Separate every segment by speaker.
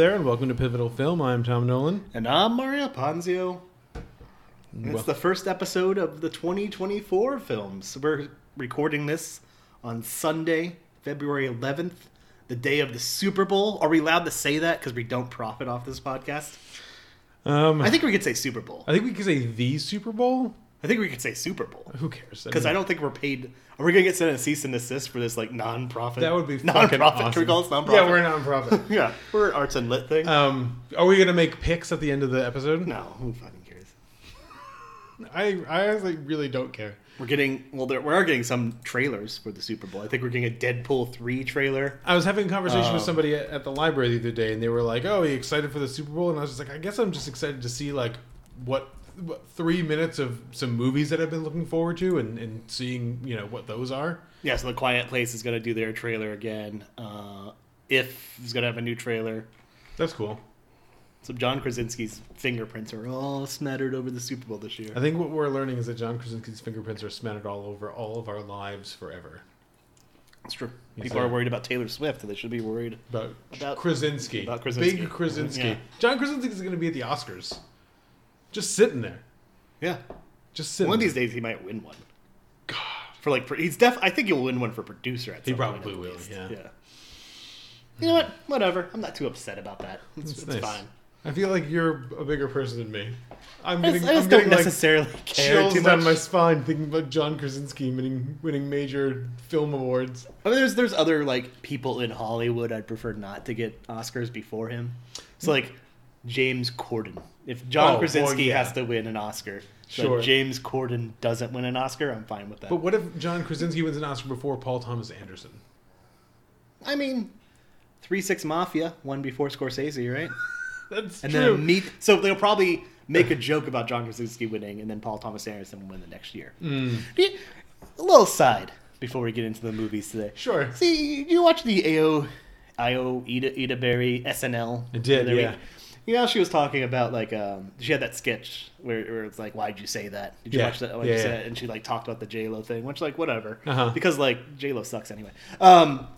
Speaker 1: there, and welcome to Pivotal Film. I'm Tom Nolan.
Speaker 2: And I'm Mario Ponzio.
Speaker 1: Well-
Speaker 2: it's the first episode of the 2024 films. We're recording this on Sunday, February 11th, the day of the Super Bowl. Are we allowed to say that because we don't profit off this podcast?
Speaker 1: Um,
Speaker 2: I think we could say Super Bowl.
Speaker 1: I think we could say the Super Bowl.
Speaker 2: I think we could say Super Bowl
Speaker 1: Who cares?
Speaker 2: because I don't think we're paid. Are we gonna get sent a cease and desist for this like non-profit?
Speaker 1: that would be
Speaker 2: non-profit.
Speaker 1: awesome.
Speaker 2: Can we call this non-profit?
Speaker 1: Yeah, we're a non-profit.
Speaker 2: yeah, we're an arts and lit thing.
Speaker 1: um, are we gonna make picks at the end of the episode?
Speaker 2: no, who fucking cares?
Speaker 1: I I honestly really don't care.
Speaker 2: We're getting well. There, we are getting some trailers for the Super Bowl. I think we're getting a Deadpool three trailer.
Speaker 1: I was having a conversation with
Speaker 2: Um,
Speaker 1: somebody at, at the library the other day, and they were like, "Oh, are you excited for the Super Bowl?" And I was just like, "I guess I'm just excited to see like what." Three minutes of some movies that I've been looking forward to, and, and seeing you know what those are.
Speaker 2: Yeah, so the Quiet Place is going to do their trailer again. Uh, if is going to have a new trailer.
Speaker 1: That's cool.
Speaker 2: So John Krasinski's fingerprints are all smattered over the Super Bowl this year.
Speaker 1: I think what we're learning is that John Krasinski's fingerprints are smattered all over all of our lives forever.
Speaker 2: That's true.
Speaker 1: Yes,
Speaker 2: People
Speaker 1: sir.
Speaker 2: are worried about Taylor Swift. and They should be worried.
Speaker 1: About,
Speaker 2: About-
Speaker 1: Krasinski.
Speaker 2: about Krasinski.
Speaker 1: Big Krasinski.
Speaker 2: Yeah.
Speaker 1: John Krasinski is going to be at the Oscars. Just sitting there.
Speaker 2: Yeah,
Speaker 1: Just sitting
Speaker 2: one of
Speaker 1: there.
Speaker 2: these days he might win one. God, for like he's def. I think he'll win one for producer at
Speaker 1: He
Speaker 2: some point,
Speaker 1: probably will, yeah.
Speaker 2: Yeah. You know what? Whatever. I'm not too upset about that. It's,
Speaker 1: It's
Speaker 2: it's
Speaker 1: nice.
Speaker 2: fine.
Speaker 1: I feel like you're a bigger person than me. I'm
Speaker 2: I
Speaker 1: getting,
Speaker 2: just, I
Speaker 1: I'm
Speaker 2: just don't
Speaker 1: getting like
Speaker 2: necessarily care
Speaker 1: chills
Speaker 2: too
Speaker 1: down my spine thinking about John Krasinski winning, winning major film awards.
Speaker 2: I mean, there's there's other like people in Hollywood I'd prefer not to get Oscars before him. So hmm. like James Corden. If John
Speaker 1: Oh,
Speaker 2: Krasinski
Speaker 1: well, yeah.
Speaker 2: has to win an Oscar, so
Speaker 1: Sure.
Speaker 2: James Corden doesn't win an Oscar, I'm fine with that.
Speaker 1: But what if John Krasinski wins an Oscar before Paul Thomas Anderson?
Speaker 2: I mean, Three Six Mafia won before Scorsese, right?
Speaker 1: That's
Speaker 2: And
Speaker 1: true.
Speaker 2: then meet. So they'll probably make a joke about John Krasinski winning, and then Paul Thomas Anderson will win the next year.
Speaker 1: Mm,
Speaker 2: A little side before we get into the movies today.
Speaker 1: sure.
Speaker 2: See, you watch the AO, IO Ida Ida Berry SNL.
Speaker 1: I did, yeah.
Speaker 2: week? You know, she was talking about like um, she had that sketch where, where it's like, "Why'd you say that? Did you
Speaker 1: Yeah.
Speaker 2: watch that?" Why'd
Speaker 1: Yeah,
Speaker 2: you say
Speaker 1: yeah.
Speaker 2: that? And she like talked about the J Lo thing, which like whatever,
Speaker 1: Uh-huh.
Speaker 2: because like J Lo sucks anyway. Um,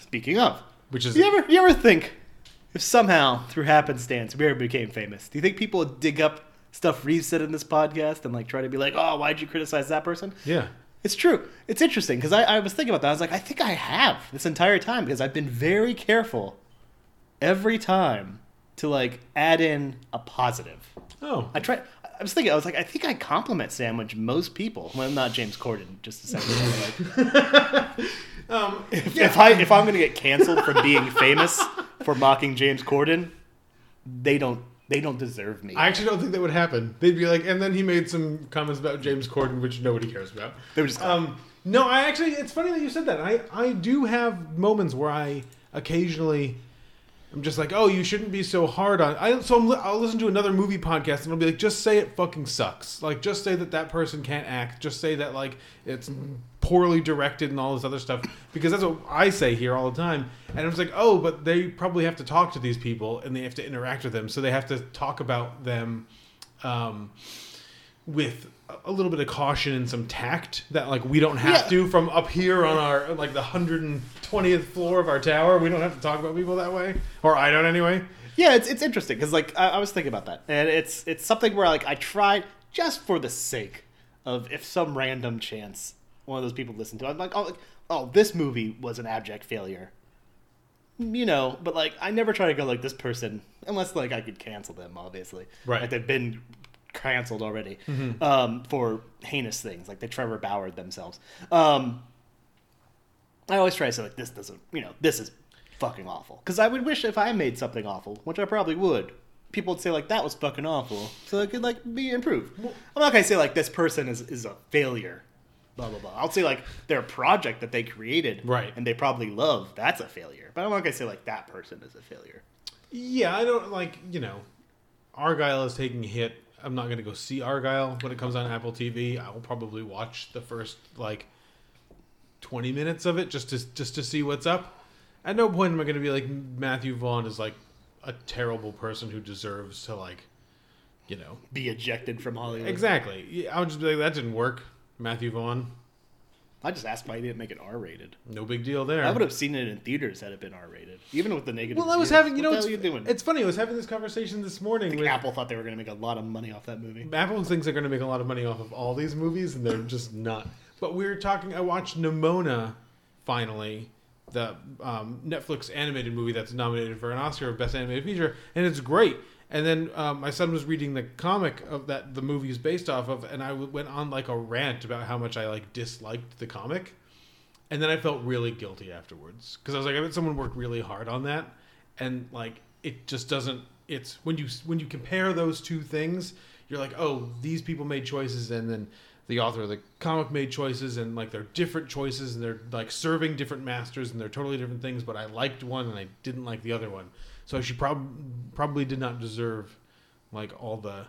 Speaker 2: speaking of,
Speaker 1: Which is
Speaker 2: you ever you ever think if somehow through happenstance we ever became famous, do you think people would dig up stuff Reeve said in this podcast and like try to be like, "Oh, why'd you criticize that person?"
Speaker 1: yeah.
Speaker 2: It's true. It's interesting because I, I was thinking about that. I was like, I think I have this entire time because I've been very careful every time to like add in a positive.
Speaker 1: Oh,
Speaker 2: I tried. I was thinking. I was like, I think I compliment sandwich most people. Well, not James Corden, just a second. like,
Speaker 1: um,
Speaker 2: if, if I if I'm gonna get canceled for being famous for mocking James Corden, they don't they don't deserve me.
Speaker 1: I actually don't think that would happen. They'd be like, and then he made some comments about James Corden, which nobody cares about.
Speaker 2: they were just
Speaker 1: Um, no, I actually, it's funny that you said that. I, I do have moments where I occasionally, I'm just like, oh, you shouldn't be so hard on. I so I'm, I'll listen to another movie podcast and I'll be like, just say it fucking sucks. Like, just say that that person can't act. Just say that like it's poorly directed and all this other stuff because that's what I say here all the time. And I was like, oh, but they probably have to talk to these people and they have to interact with them, so they have to talk about them. Um, with a little bit of caution and some tact that like we don't have
Speaker 2: Yeah.
Speaker 1: to from up here on our like the 120th floor of our tower we don't have to talk about people that way or i don't anyway
Speaker 2: Yeah, it's it's interesting because like I, I was thinking about that, and it's it's something where like I tried just for the sake of if some random chance one of those people listened to, it, I'm like, oh, like, oh, this movie was an abject failure, you know. But like, I never try to go like this person unless like I could cancel them, obviously.
Speaker 1: Right.
Speaker 2: Like they've been canceled already
Speaker 1: Mm-hmm.
Speaker 2: um, for heinous things, like they Trevor Bauer themselves. Um, I always try to say like this doesn't, you know, this is fucking awful. Because I would wish if I made something awful, which I probably would, people would say like that was fucking awful, so it could like be improved. I'm not gonna say like this person is is a failure, blah blah blah. I'll say like their project that they created,
Speaker 1: Right.
Speaker 2: and they probably love, that's a failure. But I'm not gonna say like that person is a failure.
Speaker 1: yeah i don't like you know argylle is taking a hit i'm not gonna go see argylle when it comes on apple tv i will probably watch the first like 20 minutes of it just to just to see what's up at no point am i gonna be like matthew vaughn is like a terrible person who deserves to like you know
Speaker 2: Be ejected from Hollywood.
Speaker 1: Exactly. I would just be like, that didn't work, Matthew Vaughn.
Speaker 2: I just asked why he didn't make it R rated.
Speaker 1: No big deal there.
Speaker 2: I would have seen it in theaters had it been R rated, even with the negative.
Speaker 1: Well, I was having, you know,
Speaker 2: what
Speaker 1: it's,
Speaker 2: you doing?
Speaker 1: it's funny. I was having this conversation this morning with
Speaker 2: Apple thought they were going to make a lot of money off that movie.
Speaker 1: Apple thinks they're going to make a lot of money off of all these movies, and they're just not. But we were talking. I watched Nimona finally, the um, Netflix animated movie that's nominated for an Oscar of Best Animated Feature, and it's great. And then um, my son was reading the comic of that the movie is based off of, and I went on like a rant about how much I like disliked the comic, and then I felt really guilty afterwards because I was like, I bet someone worked really hard on that, and like it just doesn't. It's when you when you compare those two things, you're like, oh, these people made choices, and then the author of the comic made choices, and like they're different choices, and they're like serving different masters, and they're totally different things. But I liked one, and I didn't like the other one, so she prob- probably did not deserve like all the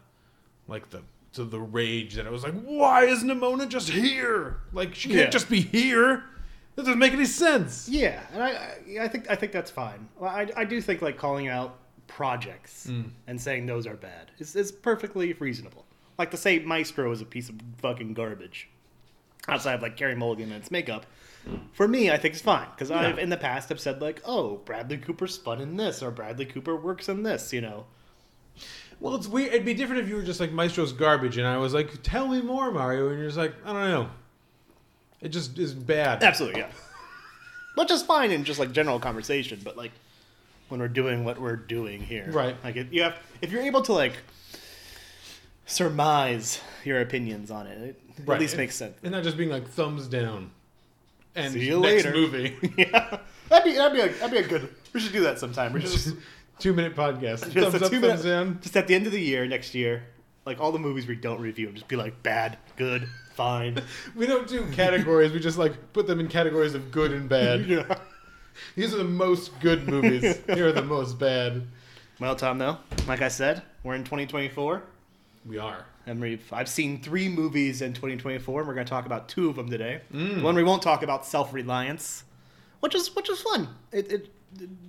Speaker 1: like the to the rage that I was like, why is Nimona just here? Like she can't
Speaker 2: Yeah.
Speaker 1: just be here. That doesn't make any sense.
Speaker 2: Yeah, and I, I, I think I think that's fine. I, I do think like calling out projects
Speaker 1: Mm.
Speaker 2: and saying those are bad is, is perfectly reasonable. Like to say Maestro is a piece of fucking garbage, outside of like Carey Mulligan and its makeup. For me, I think it's fine because I've in the past have said like, oh, Bradley Cooper's fun in this or Bradley Cooper works in this. You know,
Speaker 1: Well, it's weird. It'd be different if you were just like Maestro's garbage, and I was like, tell me more, Mario, and you're just like, I don't know. It just is bad.
Speaker 2: absolutely, yeah. Which is fine in just like general conversation, but like when we're doing what we're doing here,
Speaker 1: Right.
Speaker 2: Like it, you have, if you're able to like surmise your opinions on it, it
Speaker 1: Right.
Speaker 2: at least makes sense.
Speaker 1: And not just being like thumbs down. And
Speaker 2: See you
Speaker 1: next
Speaker 2: later.
Speaker 1: movie.
Speaker 2: yeah, that'd be that'd be a, that'd be a good. We should do that sometime. We should just,
Speaker 1: two minute podcast.
Speaker 2: just
Speaker 1: thumbs up, thumbs down.
Speaker 2: just at the end of the year next year, like all the movies we don't review, and just be like bad, good, fine.
Speaker 1: We don't do categories. we just like put them in categories of good and bad.
Speaker 2: yeah.
Speaker 1: These are the most good movies. Here are the most bad.
Speaker 2: Well, Tom, though, like I said, we're in 2024.
Speaker 1: We are.
Speaker 2: And we've, I've seen three movies in 2024, and we're going to talk about two of them today. The one we won't talk about, Self Reliance, which is which is fun. It, it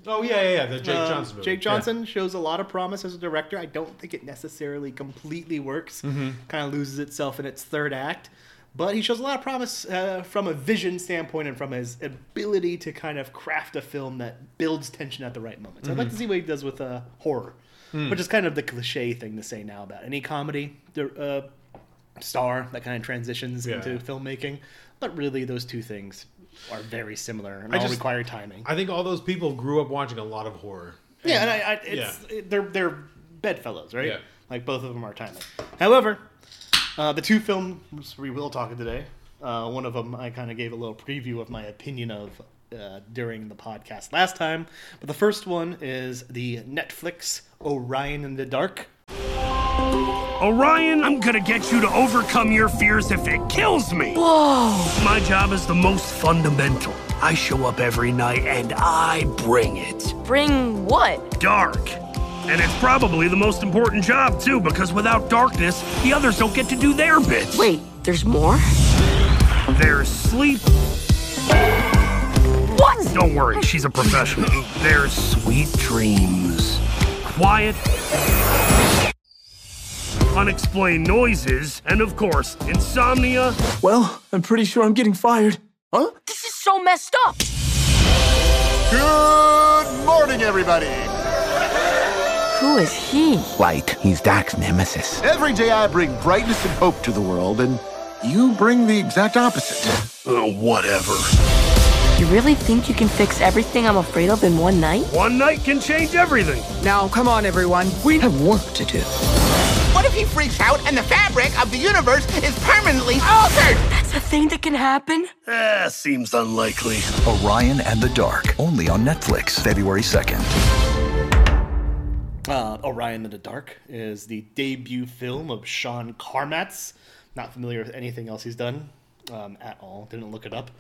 Speaker 1: Oh yeah, yeah, yeah. The Jake
Speaker 2: uh,
Speaker 1: Johnson movie.
Speaker 2: Jake Johnson shows a lot of promise as a director. I don't think it necessarily completely works. Kind of loses itself in its third act. But he shows a lot of promise uh, from a vision standpoint and from his ability to kind of craft a film that builds tension at the right moments. I'd like to see what he does with uh, horror, which is kind of the cliche thing to say now about any comedy uh, star that kind of transitions
Speaker 1: Yeah.
Speaker 2: into filmmaking. But really, those two things are very similar and
Speaker 1: I
Speaker 2: all
Speaker 1: just-
Speaker 2: require timing.
Speaker 1: I think all those people grew up watching a lot of horror.
Speaker 2: Yeah, and I, I it's
Speaker 1: yeah.
Speaker 2: it- they're they're bedfellows, right?
Speaker 1: Yeah.
Speaker 2: Like both of them are timely. However, uh, the two films we will talk today, uh, one of them I kind of gave a little preview of my opinion of uh, during the podcast last time, but the first one is the Netflix Orion and the Dark.
Speaker 3: Orion, I'm gonna get you to overcome your fears if it kills me.
Speaker 4: Whoa!
Speaker 3: My job is the most fundamental. I show up every night and I bring it.
Speaker 4: Bring what?
Speaker 3: Dark. And it's probably the most important job, too, because without darkness, the others don't get to do their bits.
Speaker 4: Wait, there's more?
Speaker 3: There's sleep.
Speaker 4: What?
Speaker 3: Don't worry, she's a professional. There's sweet dreams. Quiet. Unexplained noises. And of course, insomnia.
Speaker 5: Well, I'm pretty sure I'm getting fired. Huh?
Speaker 4: This is so messed up!
Speaker 6: Good morning, everybody.
Speaker 4: Who is he?
Speaker 7: Light. He's Dark's nemesis.
Speaker 6: Every day I bring brightness and hope to the world, and you bring the exact opposite.
Speaker 3: Uh, whatever.
Speaker 4: You really think you can fix everything I'm afraid of in one night?
Speaker 3: One night can change everything.
Speaker 8: Now, come on, everyone. We have work to do.
Speaker 7: What if he freaks out and the fabric of the universe is permanently altered?
Speaker 4: That's a thing that can happen?
Speaker 3: Eh, seems unlikely.
Speaker 9: Orion and the Dark, only on Netflix, February 2nd.
Speaker 2: Uh, Orion and the Dark is the debut film of Sean Charmatz. Not familiar with anything else he's done um, at all. Didn't look it up.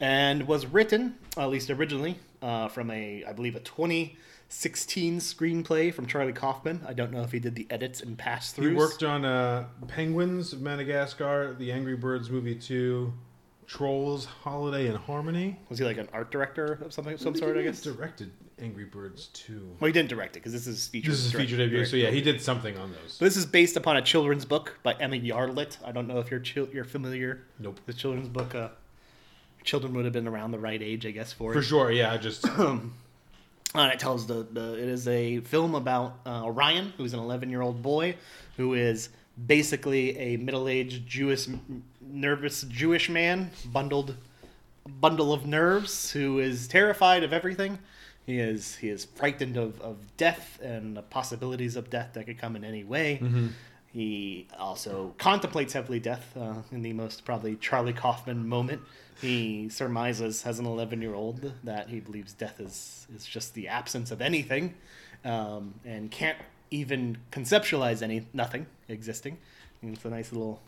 Speaker 2: And was written, at least originally, uh, from a, I believe, a 2016 screenplay from Charlie Kaufman. I don't know if he did the edits and pass
Speaker 1: through.
Speaker 2: He
Speaker 1: worked on uh, Penguins of Madagascar, the Angry Birds movie 2, Trolls, Holiday and Harmony.
Speaker 2: Was he like an art director of something, some sort? I guess.
Speaker 1: directed Angry Birds 2.
Speaker 2: Well, he didn't direct it because this is feature.
Speaker 1: This is a feature debut, so yeah, he did something on those.
Speaker 2: But this is based upon a children's book by Emma Yarlett. I don't know if you're chil- you're familiar.
Speaker 1: Nope.
Speaker 2: The children's book. Uh, children would have been around the right age, I guess, for
Speaker 1: For
Speaker 2: it.
Speaker 1: sure, yeah. Just
Speaker 2: Uh, it tells the, the it is a film about uh, Orion, who's an 11 year old boy who is basically a middle aged Jewish nervous Jewish man bundled bundle of nerves who is terrified of everything. He is he is frightened of, of death and the possibilities of death that could come in any way. He also contemplates heavily death uh, in the most probably Charlie Kaufman moment. He surmises as an 11 year old that he believes death is, is just the absence of anything um, and can't even conceptualize any nothing existing. And it's a nice little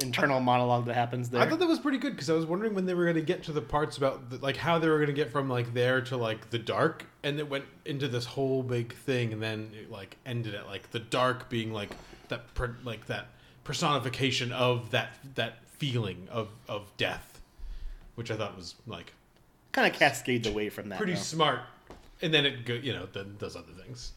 Speaker 2: internal monologue that happens there.
Speaker 1: I thought that was pretty good because I was wondering when they were going to get to the parts about the, like how they were going to get from like there to like the dark, and it went into this whole big thing, and then it like ended at like the dark being like that per, like that personification of that that feeling of of death, which I thought was like
Speaker 2: kind of cascades away from that.
Speaker 1: pretty
Speaker 2: though.
Speaker 1: smart, and then it go, you know then does other things.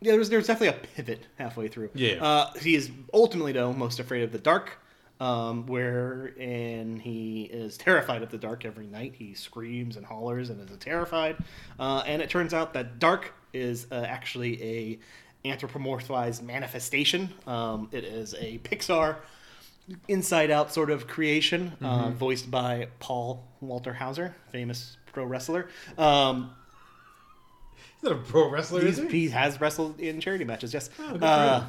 Speaker 2: Yeah, there's there's definitely a pivot halfway through.
Speaker 1: Yeah.
Speaker 2: Uh, he is ultimately though most afraid of the dark, um, where and he is terrified of the dark every night. He screams and hollers and is terrified. Uh, and it turns out that dark is uh, actually a anthropomorphized manifestation. Um, it is a Pixar inside out sort of creation, uh,
Speaker 1: Mhm.
Speaker 2: voiced by Paul Walter Hauser, famous pro wrestler. Um,
Speaker 1: Is that a pro wrestler? Is he?
Speaker 2: he has wrestled in charity matches, yes.
Speaker 1: Oh,
Speaker 2: uh,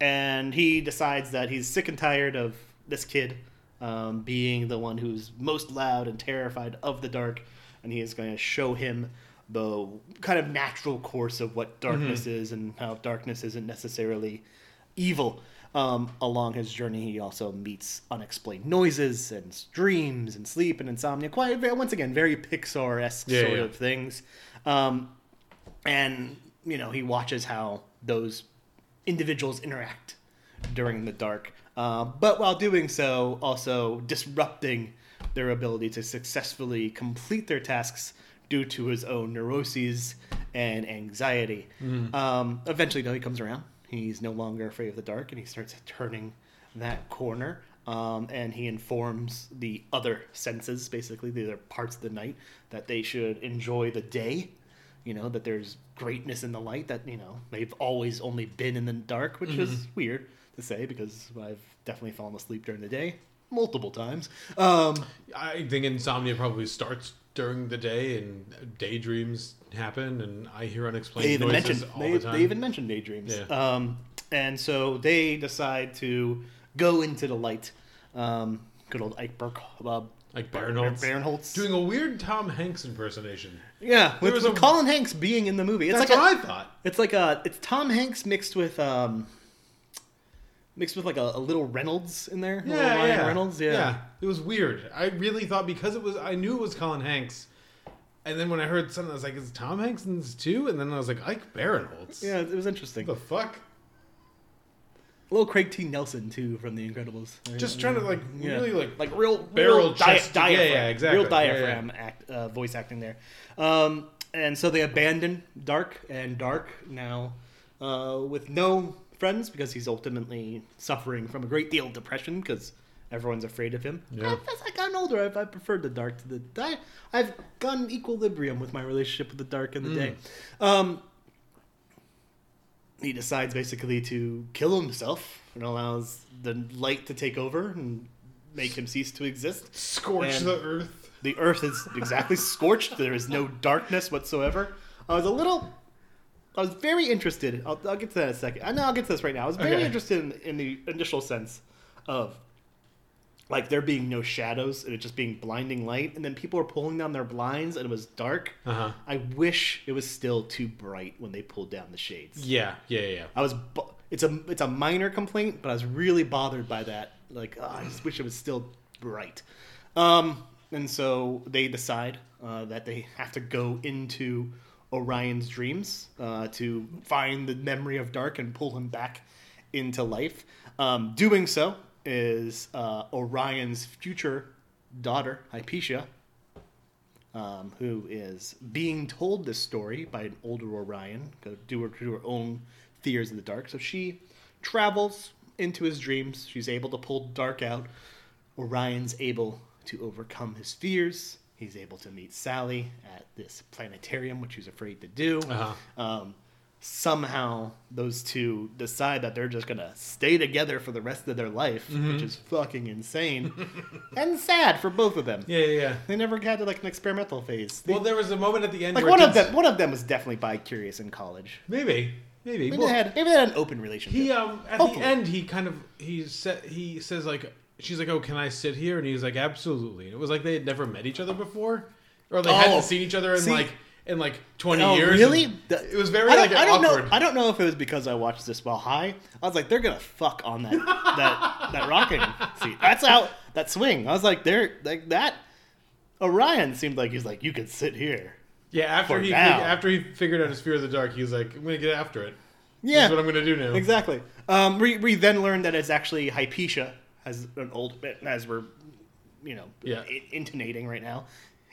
Speaker 2: and he decides that he's sick and tired of this kid um, being the one who's most loud and terrified of the dark, and he is going to show him the kind of natural course of what darkness
Speaker 1: Mhm.
Speaker 2: is and how darkness isn't necessarily evil. Um, along his journey, he also meets unexplained noises and dreams and sleep and insomnia. Quite once again, very Pixar esque
Speaker 1: Yeah,
Speaker 2: sort
Speaker 1: yeah.
Speaker 2: of things. Um, and you know he watches how those individuals interact during the dark uh, but while doing so also disrupting their ability to successfully complete their tasks due to his own neuroses and anxiety
Speaker 1: Mhm.
Speaker 2: um, eventually though he comes around he's no longer afraid of the dark and he starts turning that corner um, and he informs the other senses basically the other parts of the night that they should enjoy the day you know that there's greatness in the light that you know they've always only been in the dark which is
Speaker 1: Mhm.
Speaker 2: weird to say because i've definitely fallen asleep during the day multiple times um,
Speaker 1: I think insomnia probably starts during the day, and daydreams happen, and I hear unexplained
Speaker 2: they even
Speaker 1: noises
Speaker 2: mentioned
Speaker 1: all
Speaker 2: they,
Speaker 1: the time.
Speaker 2: they even mentioned daydreams
Speaker 1: Yeah.
Speaker 2: um, and so they decide to go into the light um, good old ike Burke, uh,
Speaker 1: like Barinholtz.
Speaker 2: Barinholtz.
Speaker 1: doing a weird Tom Hanks impersonation.
Speaker 2: Yeah,
Speaker 1: There
Speaker 2: with,
Speaker 1: was
Speaker 2: with
Speaker 1: a-
Speaker 2: Colin Hanks being in the movie. It's
Speaker 1: That's
Speaker 2: like
Speaker 1: what
Speaker 2: a-
Speaker 1: I thought.
Speaker 2: It's like a it's Tom Hanks mixed with um mixed with like a, a little Reynolds in there. a little
Speaker 1: Yeah, yeah,
Speaker 2: Reynolds. Yeah.
Speaker 1: It was weird. I really thought because it was, I knew it was Colin Hanks, and then when I heard something, I was like, "Is Tom Hanks in this too?" And then I was like, "Ike Barinholtz."
Speaker 2: Yeah, it was interesting.
Speaker 1: What the fuck?
Speaker 2: A little Craig T. Nelson too from The Incredibles.
Speaker 1: Just trying to, like, really, like,
Speaker 2: like real
Speaker 1: barrel
Speaker 2: real di-
Speaker 1: chest- yeah,
Speaker 2: diaphragm,
Speaker 1: yeah, exactly.
Speaker 2: real
Speaker 1: Yeah, yeah.
Speaker 2: diaphragm act uh, voice acting there. Um, and so they abandon Dark and Dark now uh, with no friends because he's ultimately suffering from a great deal of depression because everyone's afraid of him.
Speaker 1: Yeah.
Speaker 2: As I gotten older, I've, I've preferred the Dark to the. I, I've gotten equilibrium with my relationship with the Dark and the
Speaker 1: Mm.
Speaker 2: Day. Um, he decides basically to kill himself and allows the light to take over and make him cease to exist.
Speaker 1: Scorch
Speaker 2: And
Speaker 1: the earth.
Speaker 2: The earth is exactly scorched. There is no darkness whatsoever. I was a little. I was very interested. I'll, I'll get to that in a second. I know I'll get to this right now. I was very
Speaker 1: Okay.
Speaker 2: interested in, in the initial sense of like there being no shadows and it just being blinding light, and then people were pulling down their blinds and it was dark.
Speaker 1: Uh-huh.
Speaker 2: I wish it was still too bright when they pulled down the shades.
Speaker 1: Yeah, yeah, yeah.
Speaker 2: I was. bo- It's a it's a minor complaint, but I was really bothered by that. Like, oh, I just wish it was still bright. Um, and so they decide uh, that they have to go into Orion's dreams uh, to find the memory of Dark and pull him back into life. Um, doing so is uh, Orion's future daughter, Hypatia, um, who is being told this story by an older Orion, go do her, do her own fears in the dark. So she travels into his dreams. She's able to pull Dark out. Orion's able to overcome his fears. He's able to meet Sally at this planetarium, which he's afraid to do.
Speaker 1: Uh-huh.
Speaker 2: Um, somehow, those two decide that they're just gonna stay together for the rest of their life,
Speaker 1: Mm-hmm.
Speaker 2: which is fucking insane and sad for both of them.
Speaker 1: Yeah, yeah, yeah.
Speaker 2: They never had to like an experimental phase. They-
Speaker 1: Well, there was a moment at the end
Speaker 2: like
Speaker 1: where
Speaker 2: one of them, one of them was definitely bi-curious in college.
Speaker 1: Maybe, maybe.
Speaker 2: Maybe
Speaker 1: Well,
Speaker 2: they had maybe they had an open relationship.
Speaker 1: he um at
Speaker 2: Hopefully.
Speaker 1: the end he kind of he said he says like she's like oh can I sit here and he's like absolutely. And it was like they had never met each other before, or they
Speaker 2: Oh,
Speaker 1: hadn't seen each other in
Speaker 2: see-
Speaker 1: like in like twenty
Speaker 2: Oh,
Speaker 1: years.
Speaker 2: really?
Speaker 1: it was very
Speaker 2: I don't,
Speaker 1: like
Speaker 2: I don't
Speaker 1: awkward.
Speaker 2: know. I don't know if it was because I watched this while high. I was like, they're gonna fuck on that that that rocking seat. That's how that swing. I was like, they're like that. Orion seemed like he's like, you could sit here.
Speaker 1: yeah, after he
Speaker 2: now.
Speaker 1: after he figured out his fear of the dark, he was like I'm gonna get after it.
Speaker 2: Yeah,
Speaker 1: That's what I'm gonna do now.
Speaker 2: exactly. Um, we, we then learned that it's actually Hypatia, as an old as we're, you know,
Speaker 1: Yeah.
Speaker 2: intonating right now,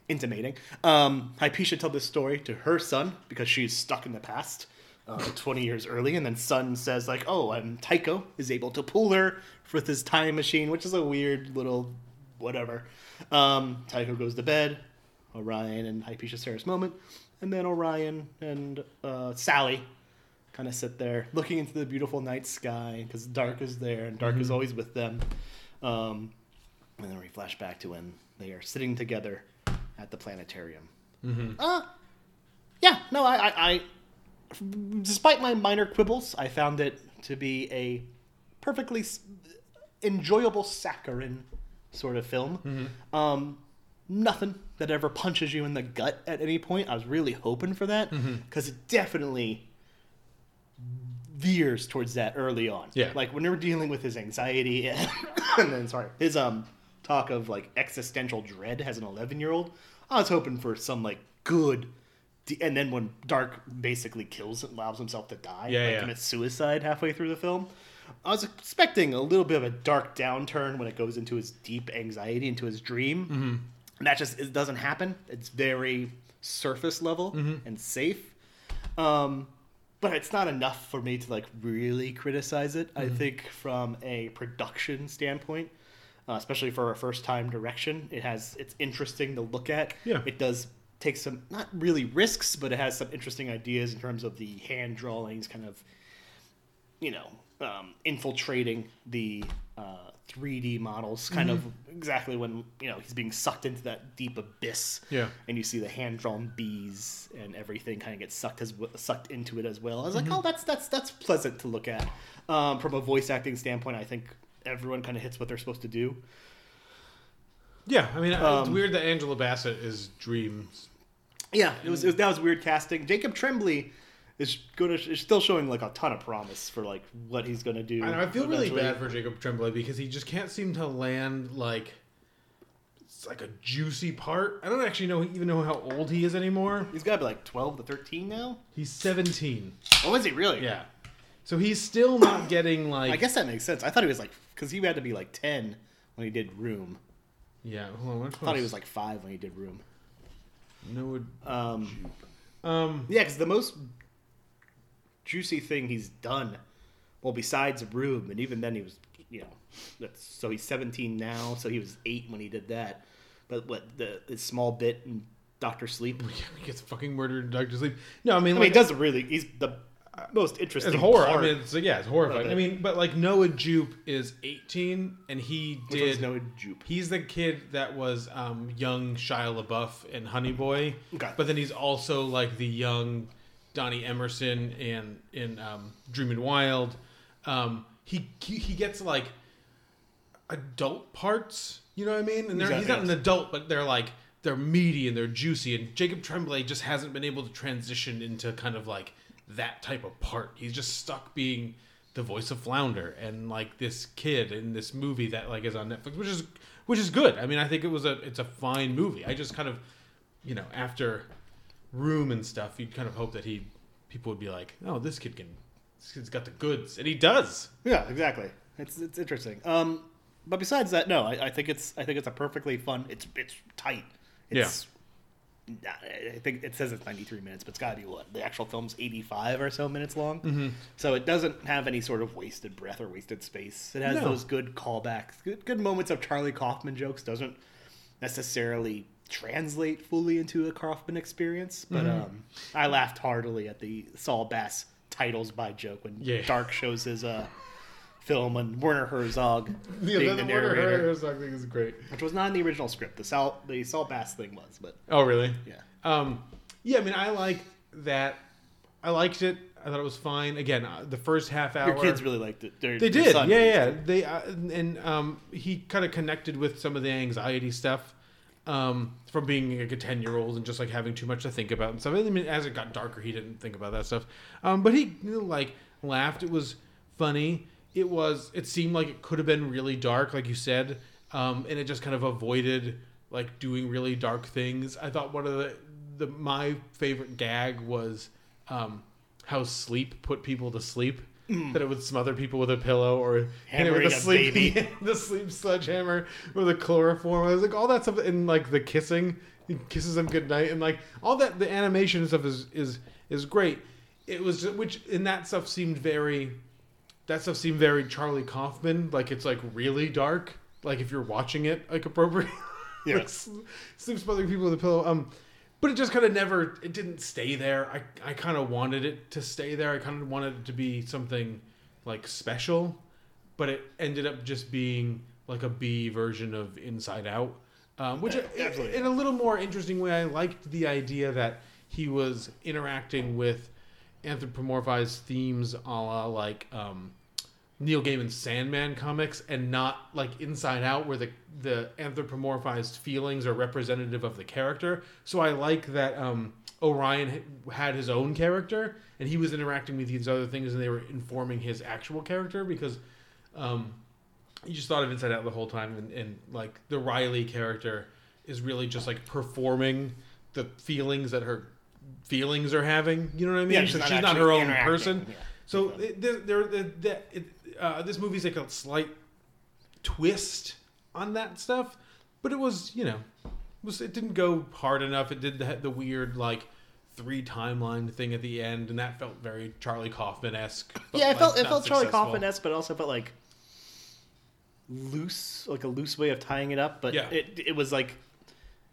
Speaker 2: intimating. Um, Hypatia told this story to her son because she's stuck in the past, uh, 20 years early, and then son says like, "Oh, and Tycho is able to pull her with his time machine," which is a weird little whatever. Um, Tycho goes to bed. Orion and Hypatia share this moment, and then Orion and uh, Sally kind of sit there looking into the beautiful night sky because dark is there and dark is always with them. Um, and then we flash back to when they are sitting together at the planetarium. Uh, yeah, no, I, I, I, despite my minor quibbles, I found it to be a perfectly s- enjoyable saccharine sort of film. Um, nothing that ever punches you in the gut at any point. I was really hoping for that because it definitely veers towards that early on.
Speaker 1: Yeah.
Speaker 2: like when they were dealing with his anxiety and, and then sorry, his um talk of like existential dread as an 11 year old. I was hoping for some like good. de- And then when Dark basically kills and allows himself to die,
Speaker 1: Yeah,
Speaker 2: like
Speaker 1: yeah.
Speaker 2: commits suicide halfway through the film, I was expecting a little bit of a dark downturn when it goes into his deep anxiety, into his dream.
Speaker 1: Mm-hmm.
Speaker 2: And that just it doesn't happen. It's very surface level
Speaker 1: Mm-hmm.
Speaker 2: and safe. Um, but it's not enough for me to like really criticize it.
Speaker 1: Mm-hmm.
Speaker 2: I think from a production standpoint, uh, especially for a first time direction, it has it's interesting to look at.
Speaker 1: Yeah.
Speaker 2: it does take some not really risks, but it has some interesting ideas in terms of the hand drawings, kind of you know, um, infiltrating the uh, 3D models, kind of exactly when you know he's being sucked into that deep abyss.
Speaker 1: Yeah.
Speaker 2: and you see the hand drawn bees and everything kind of gets sucked as sucked into it as well. I was like, oh, that's that's that's pleasant to look at. Um, from a voice acting standpoint, I think everyone kind of hits what they're supposed to do.
Speaker 1: Yeah, I mean
Speaker 2: Um,
Speaker 1: it's weird that Angela Bassett is Dreams.
Speaker 2: Yeah, it was, it was that was weird casting. Jacob Tremblay is going to is still showing like a ton of promise for like what he's going to do.
Speaker 1: I know. I feel really bad for Jacob Tremblay because he just can't seem to land like it's like a juicy part. I don't actually know even know how old he is anymore.
Speaker 2: He's got to be like twelve to thirteen now.
Speaker 1: He's seventeen.
Speaker 2: Oh, is he really?
Speaker 1: Yeah, so he's still not getting like.
Speaker 2: I guess that makes sense. I thought he was like because he had to be like ten when he did Room.
Speaker 1: Yeah, hold on. Which
Speaker 2: I thought he was like five when he did Room.
Speaker 1: no.
Speaker 2: Um,
Speaker 1: Um,
Speaker 2: yeah, because the most juicy thing he's done, well, besides Room, and even then he was, you know, that's so he's seventeen now, so he was eight when he did that. But what the, the small bit in Doctor Sleep?
Speaker 1: Yeah, he gets fucking murdered in Doctor Sleep. No, I mean,
Speaker 2: I mean, he does really. He's the most interesting.
Speaker 1: It's horror.
Speaker 2: part
Speaker 1: I mean, it's yeah, it's horrifying. I mean, but like Noah Jupe is 18, and he
Speaker 2: Which
Speaker 1: did.
Speaker 2: Noah Jupe?
Speaker 1: He's the kid that was um, young Shia LaBeouf in Honey Boy.
Speaker 2: Okay.
Speaker 1: But then he's also like the young Donnie Emerson in in um, Dreaming Wild. Um, he, he gets like adult parts. You know what I mean? And they're, he's not an adult, but they're like they're meaty and they're juicy. And Jacob Tremblay just hasn't been able to transition into kind of like that type of part. He's just stuck being the voice of Flounder and like this kid in this movie that like is on Netflix, which is which is good. I mean, I think it was a it's a fine movie. I just kind of you know after Room and stuff, you'd kind of hope that he people would be like, oh, this kid can. This kid's got the goods, and he does.
Speaker 2: Yeah, exactly. It's it's interesting. Um, but besides that, no, I, I think it's I think it's a perfectly fun. It's it's tight. It's, yeah. I think it says it's 93 minutes, but it's got to be what the actual film's 85 or so minutes long. Mm-hmm. So it doesn't have any sort of wasted breath or wasted space. It has
Speaker 1: No.
Speaker 2: those good callbacks, good, good moments of Charlie Kaufman jokes. Doesn't necessarily translate fully into a Kaufman experience, but
Speaker 1: Mhm.
Speaker 2: um, I laughed heartily at the Saul Bass titles by joke when
Speaker 1: Yeah.
Speaker 2: Dark shows his uh, film and Werner Herzog
Speaker 1: Yeah,
Speaker 2: being
Speaker 1: the,
Speaker 2: the
Speaker 1: Werner
Speaker 2: narrator,
Speaker 1: Herzog thing is great.
Speaker 2: which was not in the original script. The Saul the Saul Bass thing was, but
Speaker 1: Oh, really?
Speaker 2: Yeah.
Speaker 1: Um, yeah, I mean, I like that. I liked it. I thought it was fine. Again, uh, the first half hour.
Speaker 2: your kids really liked it. Their-
Speaker 1: They did, yeah, yeah. They uh, and um, he kind of connected with some of the anxiety stuff um, from being like a ten year old and just like having too much to think about and stuff. I mean, as it got darker, he didn't think about that stuff. Um, but he you know, like laughed. It was funny. It was. It seemed like it could have been really dark, like you said, um, and it just kind of avoided like doing really dark things. I thought one of the the my favorite gag was um, how sleep put people to sleep. That it would smother people with a pillow or hit it with a sleep,
Speaker 2: baby.
Speaker 1: the sleep sledgehammer with a chloroform. I was like, all that stuff, and like the kissing, he kisses them goodnight, and like all that, the animation stuff is is is great. It was which in that stuff seemed very, that stuff seemed very Charlie Kaufman. Like it's like really dark. Like if you're watching it like appropriate,
Speaker 2: Yeah.
Speaker 1: like sleep smothering people with a pillow. Um, but it just kind of never. It didn't stay there. I I kind of wanted it to stay there. I kind of wanted it to be something like special, but it ended up just being like a B version of Inside Out, um, which
Speaker 2: Absolutely.
Speaker 1: in a little more interesting way. I liked the idea that he was interacting with anthropomorphized themes, a la like um, Neil Gaiman's Sandman comics, and not like Inside Out, where the the anthropomorphized feelings are representative of the character. So I like that um, Orion had his own character, and he was interacting with these other things, and they were informing his actual character because. Um, you just thought of Inside Out the whole time, and, and like the Riley character is really just like performing the feelings that her feelings are having. You know what I mean?
Speaker 2: Yeah,
Speaker 1: she's,
Speaker 2: she's
Speaker 1: she's
Speaker 2: not
Speaker 1: not, her own person.
Speaker 2: yeah.
Speaker 1: So it, there, it, uh, this movie's like a slight twist on that stuff, but it was you know, it was it didn't go hard enough. It did the, the weird like three timeline thing at the end, and that felt very Charlie Kaufman esque.
Speaker 2: yeah, it felt it felt Charlie Kaufman esque, but also felt like loose, like a loose way of tying it up. But
Speaker 1: Yeah.
Speaker 2: it it was like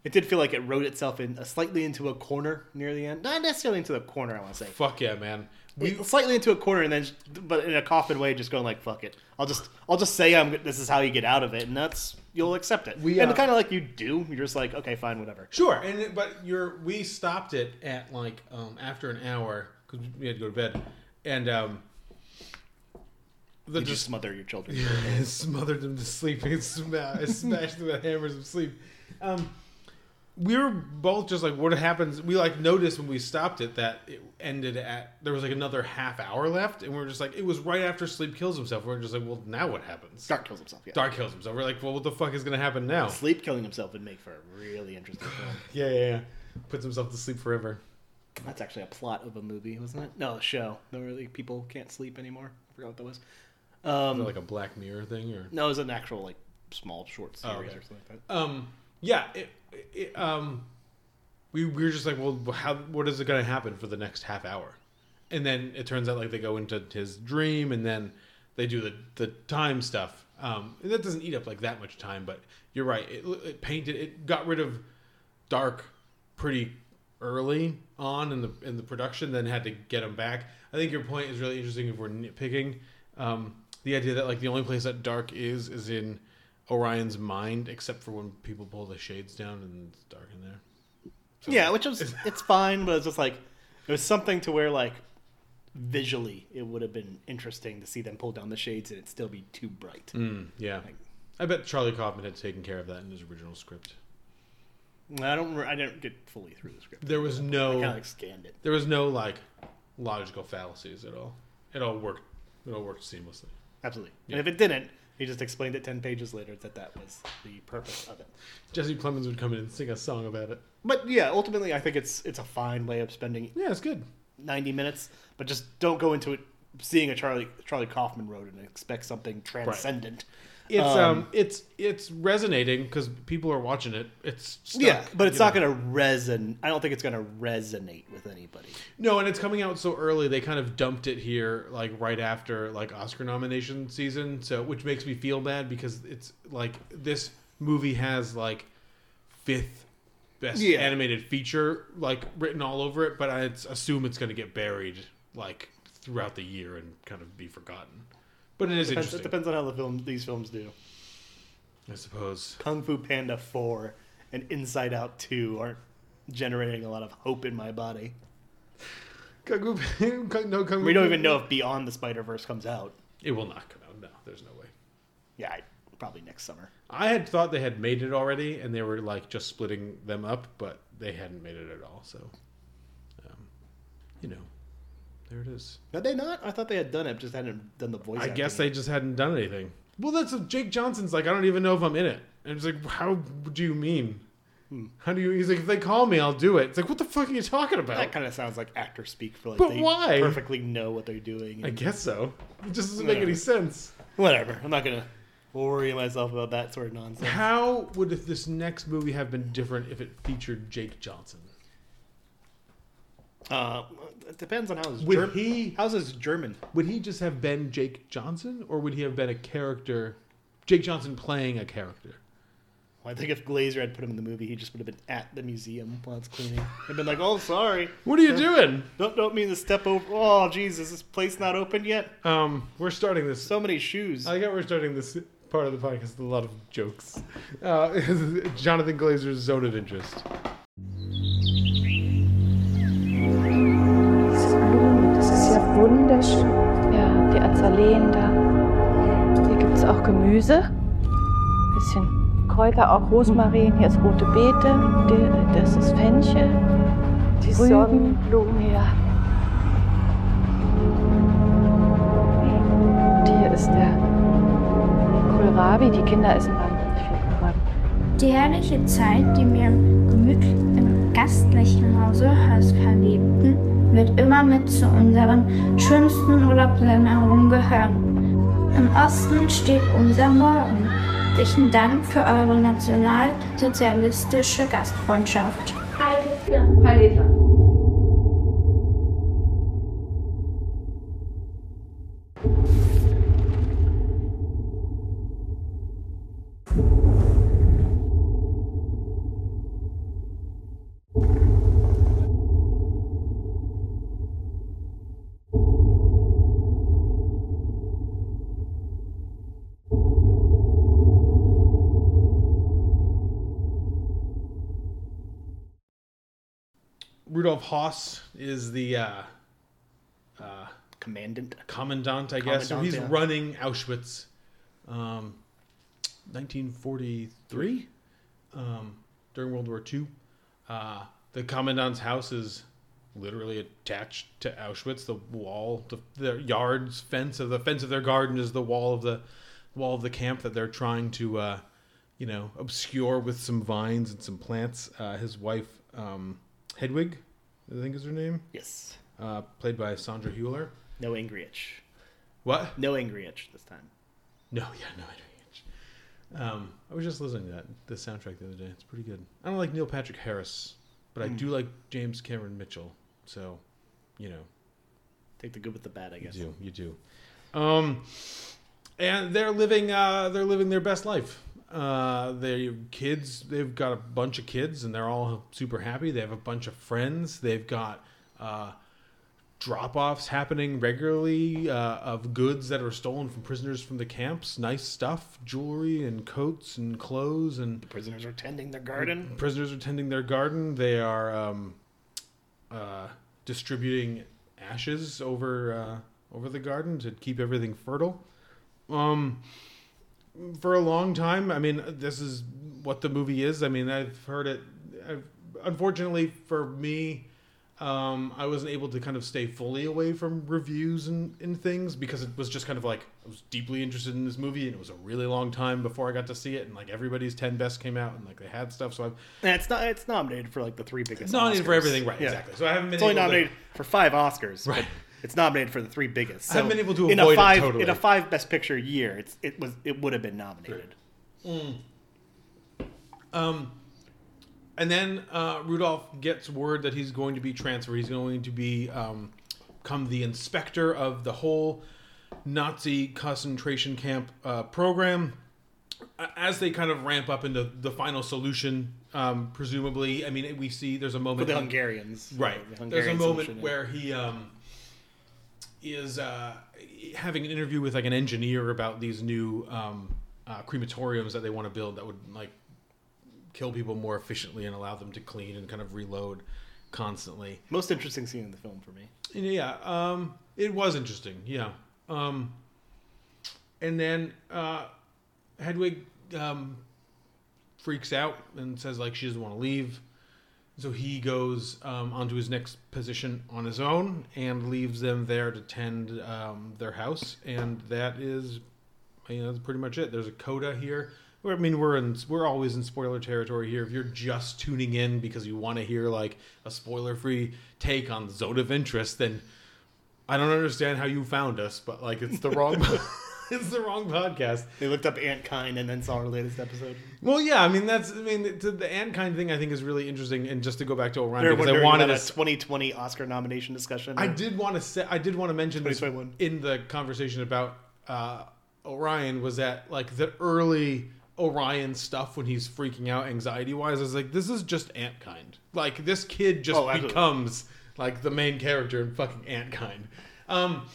Speaker 2: it did feel like it wrote itself in uh, slightly into a corner near the end. Not necessarily into the corner, I want to say.
Speaker 1: Fuck yeah, man. We,
Speaker 2: slightly into a corner and then, but in a Kaufman way, just going like "fuck it." I'll just, I'll just say I'm. This is how you get out of it, and that's you'll accept it.
Speaker 1: We,
Speaker 2: and
Speaker 1: uh,
Speaker 2: kind of like you do. You're just like, okay, fine, whatever.
Speaker 1: Sure, and but you're we stopped it at like um, after an hour because we had to go to bed, and um, the
Speaker 2: You just smother your children.
Speaker 1: I smothered them to sleep. I smashed, I smashed them with hammers of sleep. Um, we were both just like, what happens? We like noticed when we stopped it that it ended at there was like another half hour left, and we were just like, it was right after Sleep kills himself. We are just like, well, now what happens?
Speaker 2: Dark kills himself. Yeah.
Speaker 1: Dark kills himself. We're like, well, what the fuck is gonna happen now?
Speaker 2: Sleep killing himself would make for a really interesting film.
Speaker 1: Yeah, yeah, yeah. Puts himself to sleep forever.
Speaker 2: That's actually a plot of a movie, wasn't it? No, a show. No, really, people can't sleep anymore. I forgot what that was.
Speaker 1: Is
Speaker 2: Um,
Speaker 1: it like a Black Mirror thing, or
Speaker 2: no, it was an actual like small short series
Speaker 1: Oh, okay.
Speaker 2: or something like that.
Speaker 1: um, yeah, it, it, um, we, we were just like, well, how what is it going to happen for the next half hour? And then it turns out like they go into his dream, and then they do the the time stuff. Um, and that doesn't eat up like that much time, but you're right. It, it painted, it got rid of dark pretty early on in the in the production, then had to get them back. I think your point is really interesting if we're nitpicking. Um, the idea that like the only place that dark is is in Orion's mind, except for when people pull the shades down and it's dark in there.
Speaker 2: yeah, which was it's fine, but it's just like it was something to where like visually it would have been interesting to see them pull down the shades and it still be too bright.
Speaker 1: Mm, yeah, I bet Charlie Kaufman had taken care of that in his original script.
Speaker 2: I don't. I didn't get fully through the script.
Speaker 1: There was no
Speaker 2: I kind of like scanned it.
Speaker 1: there was no like logical fallacies at all. It all worked. It all worked seamlessly.
Speaker 2: Absolutely.
Speaker 1: Yeah.
Speaker 2: And if it didn't, he just explained it ten pages later that that was the purpose of it.
Speaker 1: Jesse Plemons would come in and sing a song about it.
Speaker 2: But yeah, ultimately, I think it's it's a fine way of spending
Speaker 1: Yeah, it's good.
Speaker 2: ninety minutes. But just don't go into it seeing a Charlie Charlie Kaufman wrote and expect something transcendent.
Speaker 1: It's um, it's it's resonating because people are watching it. It's stuck,
Speaker 2: yeah, but it's not
Speaker 1: know.
Speaker 2: going to resonate. I don't think it's going to resonate with anybody.
Speaker 1: No, and it's coming out so early. They kind of dumped it here, like right after like Oscar nomination season. So, which makes me feel bad because it's like this movie has like fifth best
Speaker 2: Yeah.
Speaker 1: animated feature like written all over it, but I assume it's going to get buried like throughout the year and kind of be forgotten. But it is
Speaker 2: Depends, it depends on how the film these films do.
Speaker 1: I suppose.
Speaker 2: Kung Fu Panda 4 and Inside Out 2 aren't generating a lot of hope in my body.
Speaker 1: Kung Fu- Kung- no, Kung
Speaker 2: We
Speaker 1: Fu-
Speaker 2: don't even know if Beyond the Spider Verse comes out.
Speaker 1: it will not come out. No, there's no way.
Speaker 2: Yeah, I, probably next summer.
Speaker 1: I had thought they had made it already, and they were like just splitting them up, but they hadn't made it at all. So, um, you know, there it is.
Speaker 2: Had they not? I thought they had done it, just hadn't done the voice.
Speaker 1: I guess they just hadn't done anything. Well, that's Jake Johnson's like. I don't even know if I'm in it. And it's like, how do you mean?
Speaker 2: Hmm.
Speaker 1: How do you? He's like, if they call me, I'll do it. It's like, what the fuck are you talking about?
Speaker 2: That kind of sounds like actor speak for like
Speaker 1: But
Speaker 2: they
Speaker 1: why?
Speaker 2: perfectly know what they're doing.
Speaker 1: I guess so. It just doesn't make any sense.
Speaker 2: Whatever. I'm not gonna worry myself about that sort of nonsense.
Speaker 1: How would this next movie have been different if it featured Jake Johnson?
Speaker 2: Uh, it depends on how his
Speaker 1: Would
Speaker 2: Germ-
Speaker 1: he-
Speaker 2: how's his German.
Speaker 1: Would he just have been Jake Johnson, or would he have been a character, Jake Johnson playing a character?
Speaker 2: Well, I think if Glazer had put him in the movie, he just would have been at the museum while it's cleaning. He'd been like, "Oh, sorry,
Speaker 1: What are you doing?
Speaker 2: don't don't mean to step over. Oh, Jesus, this place not open yet.
Speaker 1: Um, we're starting this.
Speaker 2: So many shoes.
Speaker 1: I got we're starting this part of the podcast with a lot of jokes. Uh, Jonathan Glazer's zone of interest.
Speaker 10: Ja wunderschön. Ja, die Azaleen da. Hier gibt es auch Gemüse. Bisschen Kräuter, auch Rosmarin. Hier ist rote Beete. Das ist Fenchel. Die Sonnenblumen. Ja. Und hier ist der Kohlrabi. Die Kinder essen wahnsinnig viel Kohlrabi.
Speaker 11: Die herrliche Zeit, die wir im gemütlichen, im gastlichen Hause Haskell lebten, wird immer mit zu unseren schönsten Urlaubserinnerungen gehören. Im Osten steht unser Morgen. Herzlichen Dank für eure nationalsozialistische Gastfreundschaft. Heil Heil
Speaker 1: Haas is the uh, uh,
Speaker 2: Commandant.
Speaker 1: commandant, I guess. So
Speaker 2: Commandant,
Speaker 1: he's
Speaker 2: yeah.
Speaker 1: running Auschwitz, um, 1943, um, during World War II. Uh, the commandant's house is literally attached to Auschwitz. The wall, the, the yard's fence of the fence of their garden is the wall of the wall of the camp that they're trying to, uh, you know, obscure with some vines and some plants. Uh, his wife, um, Hedwig, I think is her name.
Speaker 2: Yes.
Speaker 1: Uh, played by Sandra Hüller.
Speaker 2: No Angry Inch.
Speaker 1: What?
Speaker 2: No Angry Inch this time.
Speaker 1: No, yeah, no idea. Um, I was just listening to that the soundtrack the other day. It's pretty good. I don't like Neil Patrick Harris, but I
Speaker 2: Mm.
Speaker 1: do like James Cameron Mitchell. So, you know,
Speaker 2: Take the good with the bad, I
Speaker 1: you
Speaker 2: guess.
Speaker 1: do, you do. Um, and they're living, uh, they're living their best life. Uh, they kids, they've got a bunch of kids, and they're all super happy. They have a bunch of friends. They've got uh, drop-offs happening regularly uh, of goods that are stolen from prisoners from the camps. Nice stuff, jewelry and coats and clothes, and the
Speaker 2: Prisoners are tending their garden.
Speaker 1: prisoners are tending their garden. They are um, uh, distributing ashes over uh, over the garden to keep everything fertile. Um, for a long time, I mean, this is what the movie is. I mean, I've heard it. I've, unfortunately for me, um, I wasn't able to kind of stay fully away from reviews and, and things because it was just kind of like I was deeply interested in this movie and it was a really long time before I got to see it and like everybody's ten best came out and like they had stuff so I've
Speaker 2: And it's not. It's nominated for like the three biggest.
Speaker 1: It's nominated for everything, right, exactly. So I haven't been
Speaker 2: It's only
Speaker 1: able to-
Speaker 2: nominated for five Oscars.
Speaker 1: Right.
Speaker 2: It's nominated for the three biggest.
Speaker 1: I haven't been able to
Speaker 2: in
Speaker 1: avoid
Speaker 2: a
Speaker 1: it
Speaker 2: five,
Speaker 1: totally.
Speaker 2: In a five Best Picture year, it's it was it would have been nominated.
Speaker 1: Um, and then uh, Rudolph gets word that he's going to be transferred. He's going to be um, become the inspector of the whole Nazi concentration camp uh, program. as they kind of ramp up into the final solution, um, presumably, I mean, we see there's a moment
Speaker 2: For the Hungarians.
Speaker 1: right?
Speaker 2: The
Speaker 1: there's a moment
Speaker 2: solution, yeah.
Speaker 1: where he um, is uh, having an interview with like an engineer about these new um, uh, crematoriums that they want to build that would like kill people more efficiently and allow them to clean and kind of reload constantly.
Speaker 2: Most interesting scene in the film for me.
Speaker 1: Yeah, um, it was interesting. Yeah. Um, and then uh, Hedwig um, freaks out and says like she doesn't want to leave. So he goes um, onto his next position on his own and leaves them there to tend um, their house, and that is, you know, that's pretty much it. There's a coda here. I mean, we're in we're always in spoiler territory here. If you're just tuning in because you want to hear like a spoiler-free take on Zone of Interest, then I don't understand how you found us. But like, it's the wrong, it's the wrong podcast.
Speaker 2: They looked up Antkind and then saw our latest episode.
Speaker 1: Well, yeah, I mean that's I mean the, the Antkind thing I think is really interesting, and just to go back to Orion
Speaker 2: They're
Speaker 1: because I wanted
Speaker 2: a 2020 Oscar nomination discussion.
Speaker 1: I did want to say I did want to mention this in the conversation about uh, Orion was that like the early Orion stuff when he's freaking out anxiety wise. I was like, this is just Antkind. Like this kid just
Speaker 2: Oh,
Speaker 1: becomes like the main character in fucking Antkind. Um,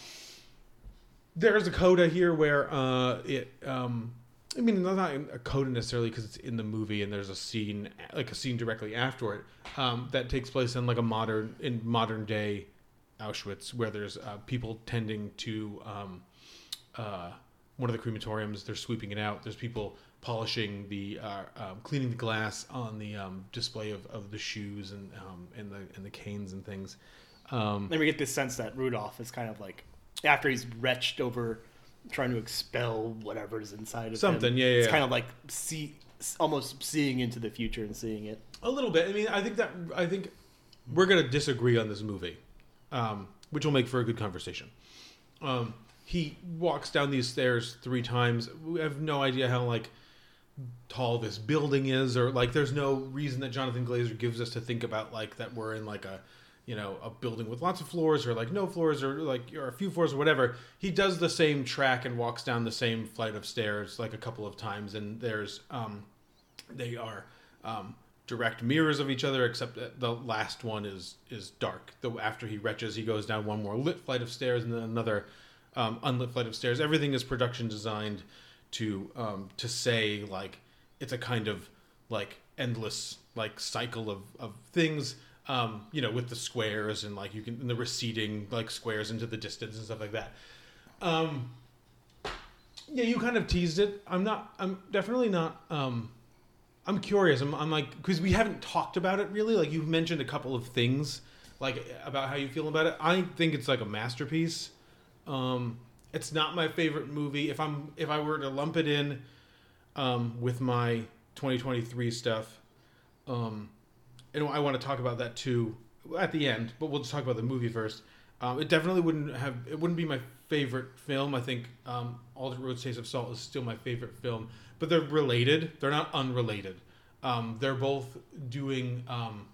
Speaker 1: there's a coda here where uh, it. Um, I mean, not a coda necessarily because it's in the movie and there's a scene, like a scene directly after it, um, that takes place in like a modern, in modern day Auschwitz, where there's uh, people tending to um, uh, one of the crematoriums. They're sweeping it out. There's people polishing the, uh, um, cleaning the glass on the um, display of, of the shoes and um, and the and the canes and things. Um,
Speaker 2: Then we get this sense that Rudolph is kind of like after he's retched over trying to expel whatever's inside of
Speaker 1: Something,
Speaker 2: him.
Speaker 1: yeah, yeah,
Speaker 2: It's
Speaker 1: yeah.
Speaker 2: kind of like see almost seeing into the future and seeing it.
Speaker 1: A little bit. I mean, I think that I think we're gonna disagree on this movie, um, which will make for a good conversation. Um, he walks down these stairs three times. We have no idea how like tall this building is, or like there's no reason that Jonathan Glazer gives us to think about like that we're in like a you know a building with lots of floors or like no floors or like or a few floors or whatever. He does the same track and walks down the same flight of stairs like a couple of times, and there's um, they are um, direct mirrors of each other, except that the last one is is dark. Though after he retches, he goes down one more lit flight of stairs and then another um, unlit flight of stairs. Everything is production designed to um, to say like it's a kind of like endless like cycle of of things. Um, you know, with the squares and like you can and the receding like squares into the distance and stuff like that. Um, yeah, you kind of teased it. I'm not. I'm definitely not. Um, I'm curious. I'm, I'm like because we haven't talked about it really. Like you've mentioned a couple of things, like about how you feel about it. I think it's like a masterpiece. Um, it's not my favorite movie. If I'm if I were to lump it in um, with my 2023 stuff, um, and I want to talk about that too at the end. But we'll just talk about the movie first. Um, it definitely wouldn't have. It wouldn't be my favorite film. I think um, All Dirt Roads Taste of Salt is still my favorite film. But they're related. They're not unrelated. Um, they're both doing. Um,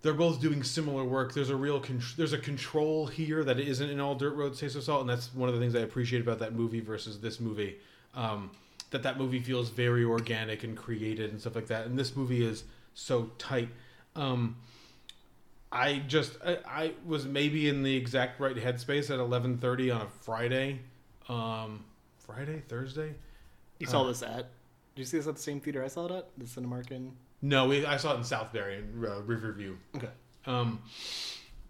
Speaker 1: they're both doing similar work. There's a real con- there's a control here that isn't in all Dirt Roads Taste of Salt, and that's one of the things I appreciate about that movie versus this movie. Um, that that movie feels very organic and created and stuff like that, and this movie is so tight. Um, I just I, I was maybe in the exact right headspace at 11:30 on a Friday, um, Friday Thursday.
Speaker 2: You saw
Speaker 1: Uh,
Speaker 2: this at? Did you see this at the same theater I saw it at? The Cinemark in.
Speaker 1: No, we, I saw it in Southbury in uh, Riverview.
Speaker 2: Okay.
Speaker 1: Um,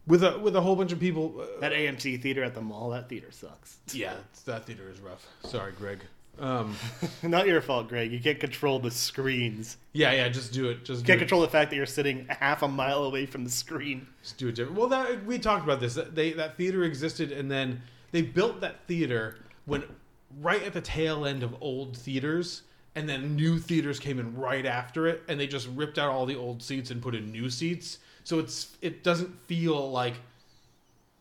Speaker 1: with a with a whole bunch of people. Uh,
Speaker 2: That AMC theater at the mall. That theater sucks.
Speaker 1: yeah, that theater is rough. Sorry, Greg. Um,
Speaker 2: Not your fault, Greg. You can't control the screens.
Speaker 1: yeah, yeah, just do it. Just
Speaker 2: You
Speaker 1: do
Speaker 2: can't
Speaker 1: it.
Speaker 2: control the fact that you're sitting half a mile away from the screen.
Speaker 1: Just do it different. Well, that we talked about this. That They that theater existed, and then they built that theater when right at the tail end of old theaters, and then new theaters came in right after it, and they just ripped out all the old seats and put in new seats. So it's it doesn't feel like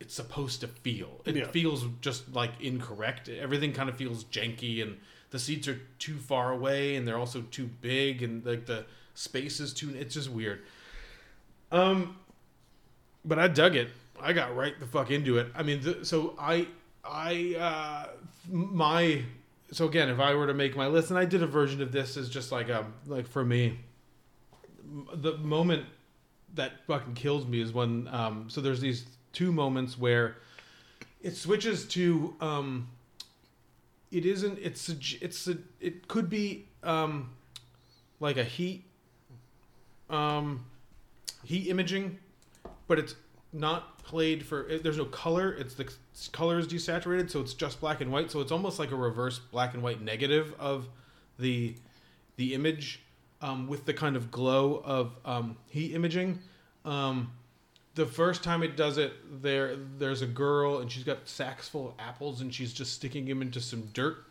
Speaker 1: it's supposed to feel. It
Speaker 2: Yeah.
Speaker 1: feels just like incorrect. Everything kind of feels janky, and the seats are too far away, and they're also too big, and like the space is too. It's just weird. Um, but I dug it. I got right the fuck into it. I mean, the, so I I uh, my so again, if I were to make my list, and I did a version of this as just like um like for me, the moment that fucking kills me is when um so there's these two moments where it switches to um it isn't it's it's it could be um like a heat um heat imaging but it's not played for there's no color it's the color is desaturated so it's just black and white so it's almost like a reverse black and white negative of the the image um, with the kind of glow of um, heat imaging. Um, the first time it does it there there's a girl and she's got sacks full of apples and she's just sticking them into some dirt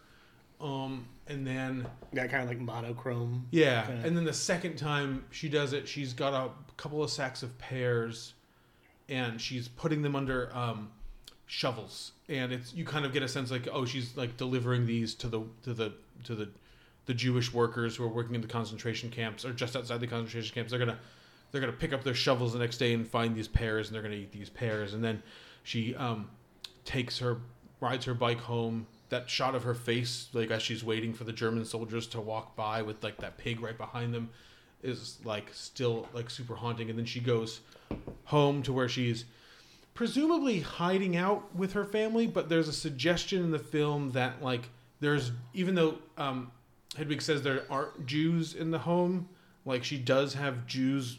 Speaker 1: um, and then
Speaker 2: Yeah, kind of like monochrome.
Speaker 1: yeah,
Speaker 2: kinda-
Speaker 1: and then the second time she does it, she's got a couple of sacks of pears, and she's putting them under um, shovels, and it's you kind of get a sense like oh she's like delivering these to the to the to the the Jewish workers who are working in the concentration camps or just outside the concentration camps. They're gonna they're gonna pick up their shovels the next day and find these pears, and they're gonna eat these pears, and then she um, takes her rides her bike home. That shot of her face, like as she's waiting for the German soldiers to walk by with like that pig right behind them, is like still like super haunting. And then she goes home to where she's presumably hiding out with her family, but there's a suggestion in the film that like there's even though um, Hedwig says there aren't Jews in the home, like she does have Jews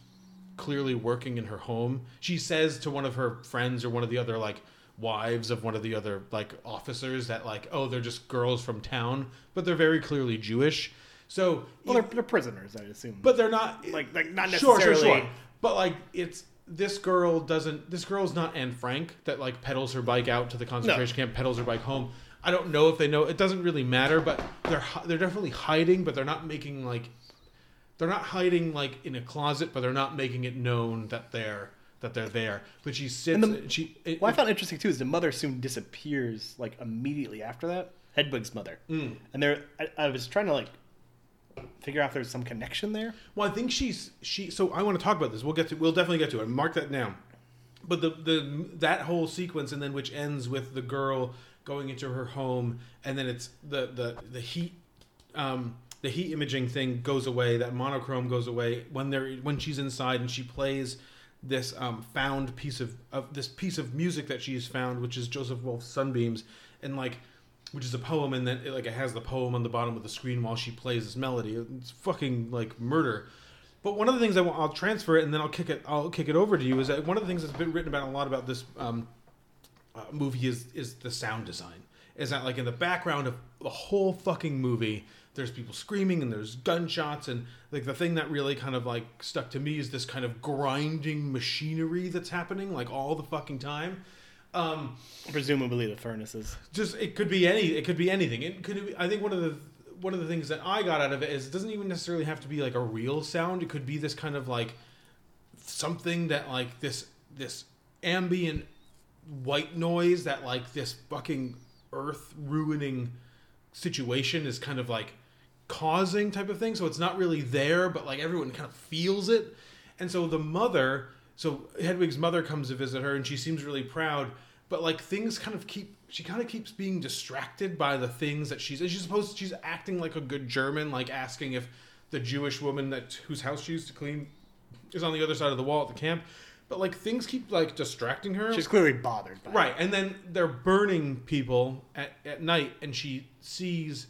Speaker 1: clearly working in her home. She says to one of her friends or one of the other like wives of one of the other like officers that like oh they're just girls from town, but they're very clearly Jewish. So
Speaker 2: Well, they're, they're prisoners, I assume.
Speaker 1: but they're not
Speaker 2: like like not necessarily.
Speaker 1: sure, sure. sure. But like it's this girl doesn't. This girl's not Anne Frank that like pedals her bike out to the concentration camp, pedals her bike home. I don't know if they know. It doesn't really matter. But they're they're definitely hiding, but they're not making like they're not hiding like in a closet, but they're not making it known that they're that they're there. But she sits.
Speaker 2: And the-
Speaker 1: she it,
Speaker 2: What I found interesting too is the mother soon disappears like immediately after that. Hedwig's mother,
Speaker 1: Mm.
Speaker 2: and there I, I was trying to like figure out if there's some connection there.
Speaker 1: Well, I think she's she. So I want to talk about this. We'll get to. We'll definitely get to it. Mark that down. But the the that whole sequence and then which ends with the girl going into her home and then it's the the the heat um the heat imaging thing goes away that monochrome goes away when they're when she's inside and she plays this um, found piece of, of this piece of music that she's found which is Joseph Wulf's Sunbeams and like which is a poem and then it, like it has the poem on the bottom of the screen while she plays this melody it's fucking like murder but one of the things I want, I'll transfer it and then I'll kick it. I'll kick it over to you. Is that one of the things that's been written about a lot about this um, uh, movie is is the sound design. Is that like in the background of the whole fucking movie? There's people screaming and there's gunshots and like the thing that really kind of like stuck to me is this kind of grinding machinery that's happening like all the fucking time. Um,
Speaker 2: Presumably the furnaces.
Speaker 1: just it could be any it could be anything it could be, i think one of the one of the things that i got out of it is it doesn't even necessarily have to be like a real sound it could be this kind of like something that like this this ambient white noise that like this fucking earth ruining situation is kind of like causing type of thing. So it's not really there but like everyone kind of feels it. And so the mother so hedwig's mother comes to visit her and she seems really proud but like things kind of keep she kind of keeps being distracted by the things that she's and she's supposed she's acting like a good german like asking if the jewish woman that whose house she used to clean is on the other side of the wall at the camp. But like things keep like distracting her.
Speaker 2: She's clearly bothered by
Speaker 1: right and then they're burning people at, at night and she sees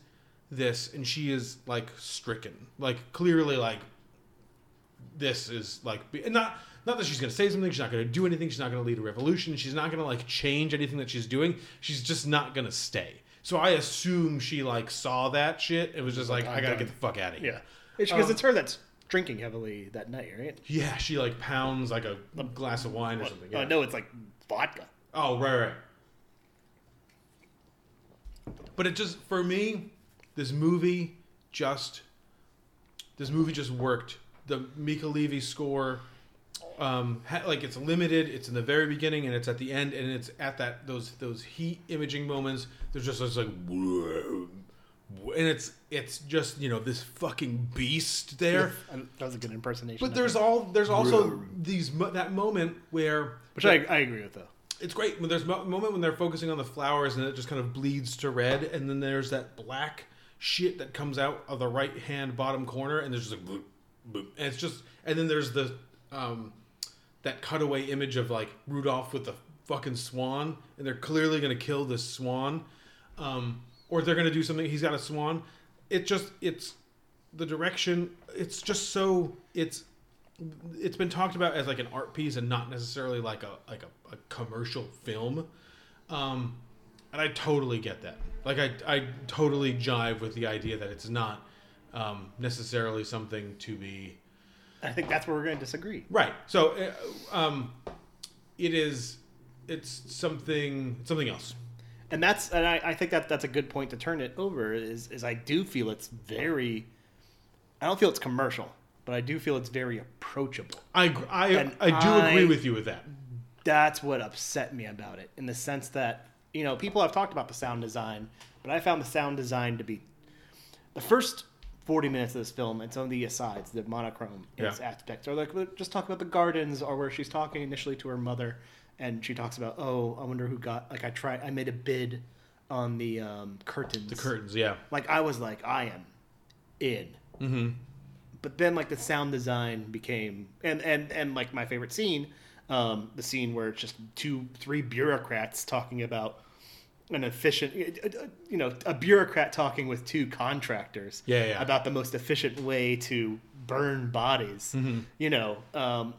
Speaker 1: this and she is like stricken like clearly like this is like not not that she's going to say something she's not going to do anything she's not going to lead a revolution she's not going to like change anything that she's doing she's just not going to stay so i assume she like saw that shit it was just like, i gotta
Speaker 2: done.
Speaker 1: get the fuck out of here
Speaker 2: Yeah, because
Speaker 1: Um,
Speaker 2: it's her that's drinking heavily that night, right?
Speaker 1: yeah she like pounds like a glass of wine or something
Speaker 2: Oh
Speaker 1: yeah.
Speaker 2: no, it's like vodka.
Speaker 1: Oh, right, right. But it just for me, this movie just this movie just worked. The Mica Levi score, um, ha- like it's limited. It's in the very beginning and it's at the end, and it's at that those those heat imaging moments. There's just this like, whoa, and it's it's just you know this fucking beast there.
Speaker 2: That was a good impersonation.
Speaker 1: But there's all there's also these that moment where
Speaker 2: which I, I agree with though.
Speaker 1: it's great when there's a moment when they're focusing on the flowers and it just kind of bleeds to red, and then there's that black shit that comes out of the right hand bottom corner, and there's just like boop, boop, and it's just, and then there's the um, that cutaway image of like Rudolph with the fucking swan, and they're clearly gonna kill this swan, um, or they're gonna do something. He's got a swan. It just it's the direction. It's just so it's it's been talked about as like an art piece and not necessarily like a like a, a commercial film um and i totally get that like i i totally jive with the idea that it's not um necessarily something to be
Speaker 2: I think that's where we're going to disagree.
Speaker 1: right so uh, um it is it's something something else
Speaker 2: and that's and I, I think that that's a good point to turn it over is is I do feel it's very I don't feel it's commercial, but I do feel it's very approachable.
Speaker 1: i i
Speaker 2: And
Speaker 1: i do
Speaker 2: I-
Speaker 1: agree with you with that
Speaker 2: That's what upset me about it in the sense that you know people have talked about the sound design, but I found the sound design to be the first 40 minutes of this film and some of the asides, the monochrome
Speaker 1: Yeah.
Speaker 2: aspects, or like just talk about the gardens, or where she's talking initially to her mother, and she talks about, oh, I wonder who got like I tried, I made a bid on the um, curtains.
Speaker 1: the curtains yeah
Speaker 2: Like I was like, I am in.
Speaker 1: mm-hmm
Speaker 2: But then like the sound design became and and and like my favorite scene, um, the scene where it's just two three bureaucrats talking about an efficient you know a bureaucrat talking with two contractors
Speaker 1: Yeah, yeah.
Speaker 2: about the most efficient way to burn bodies
Speaker 1: Mhm.
Speaker 2: you know um,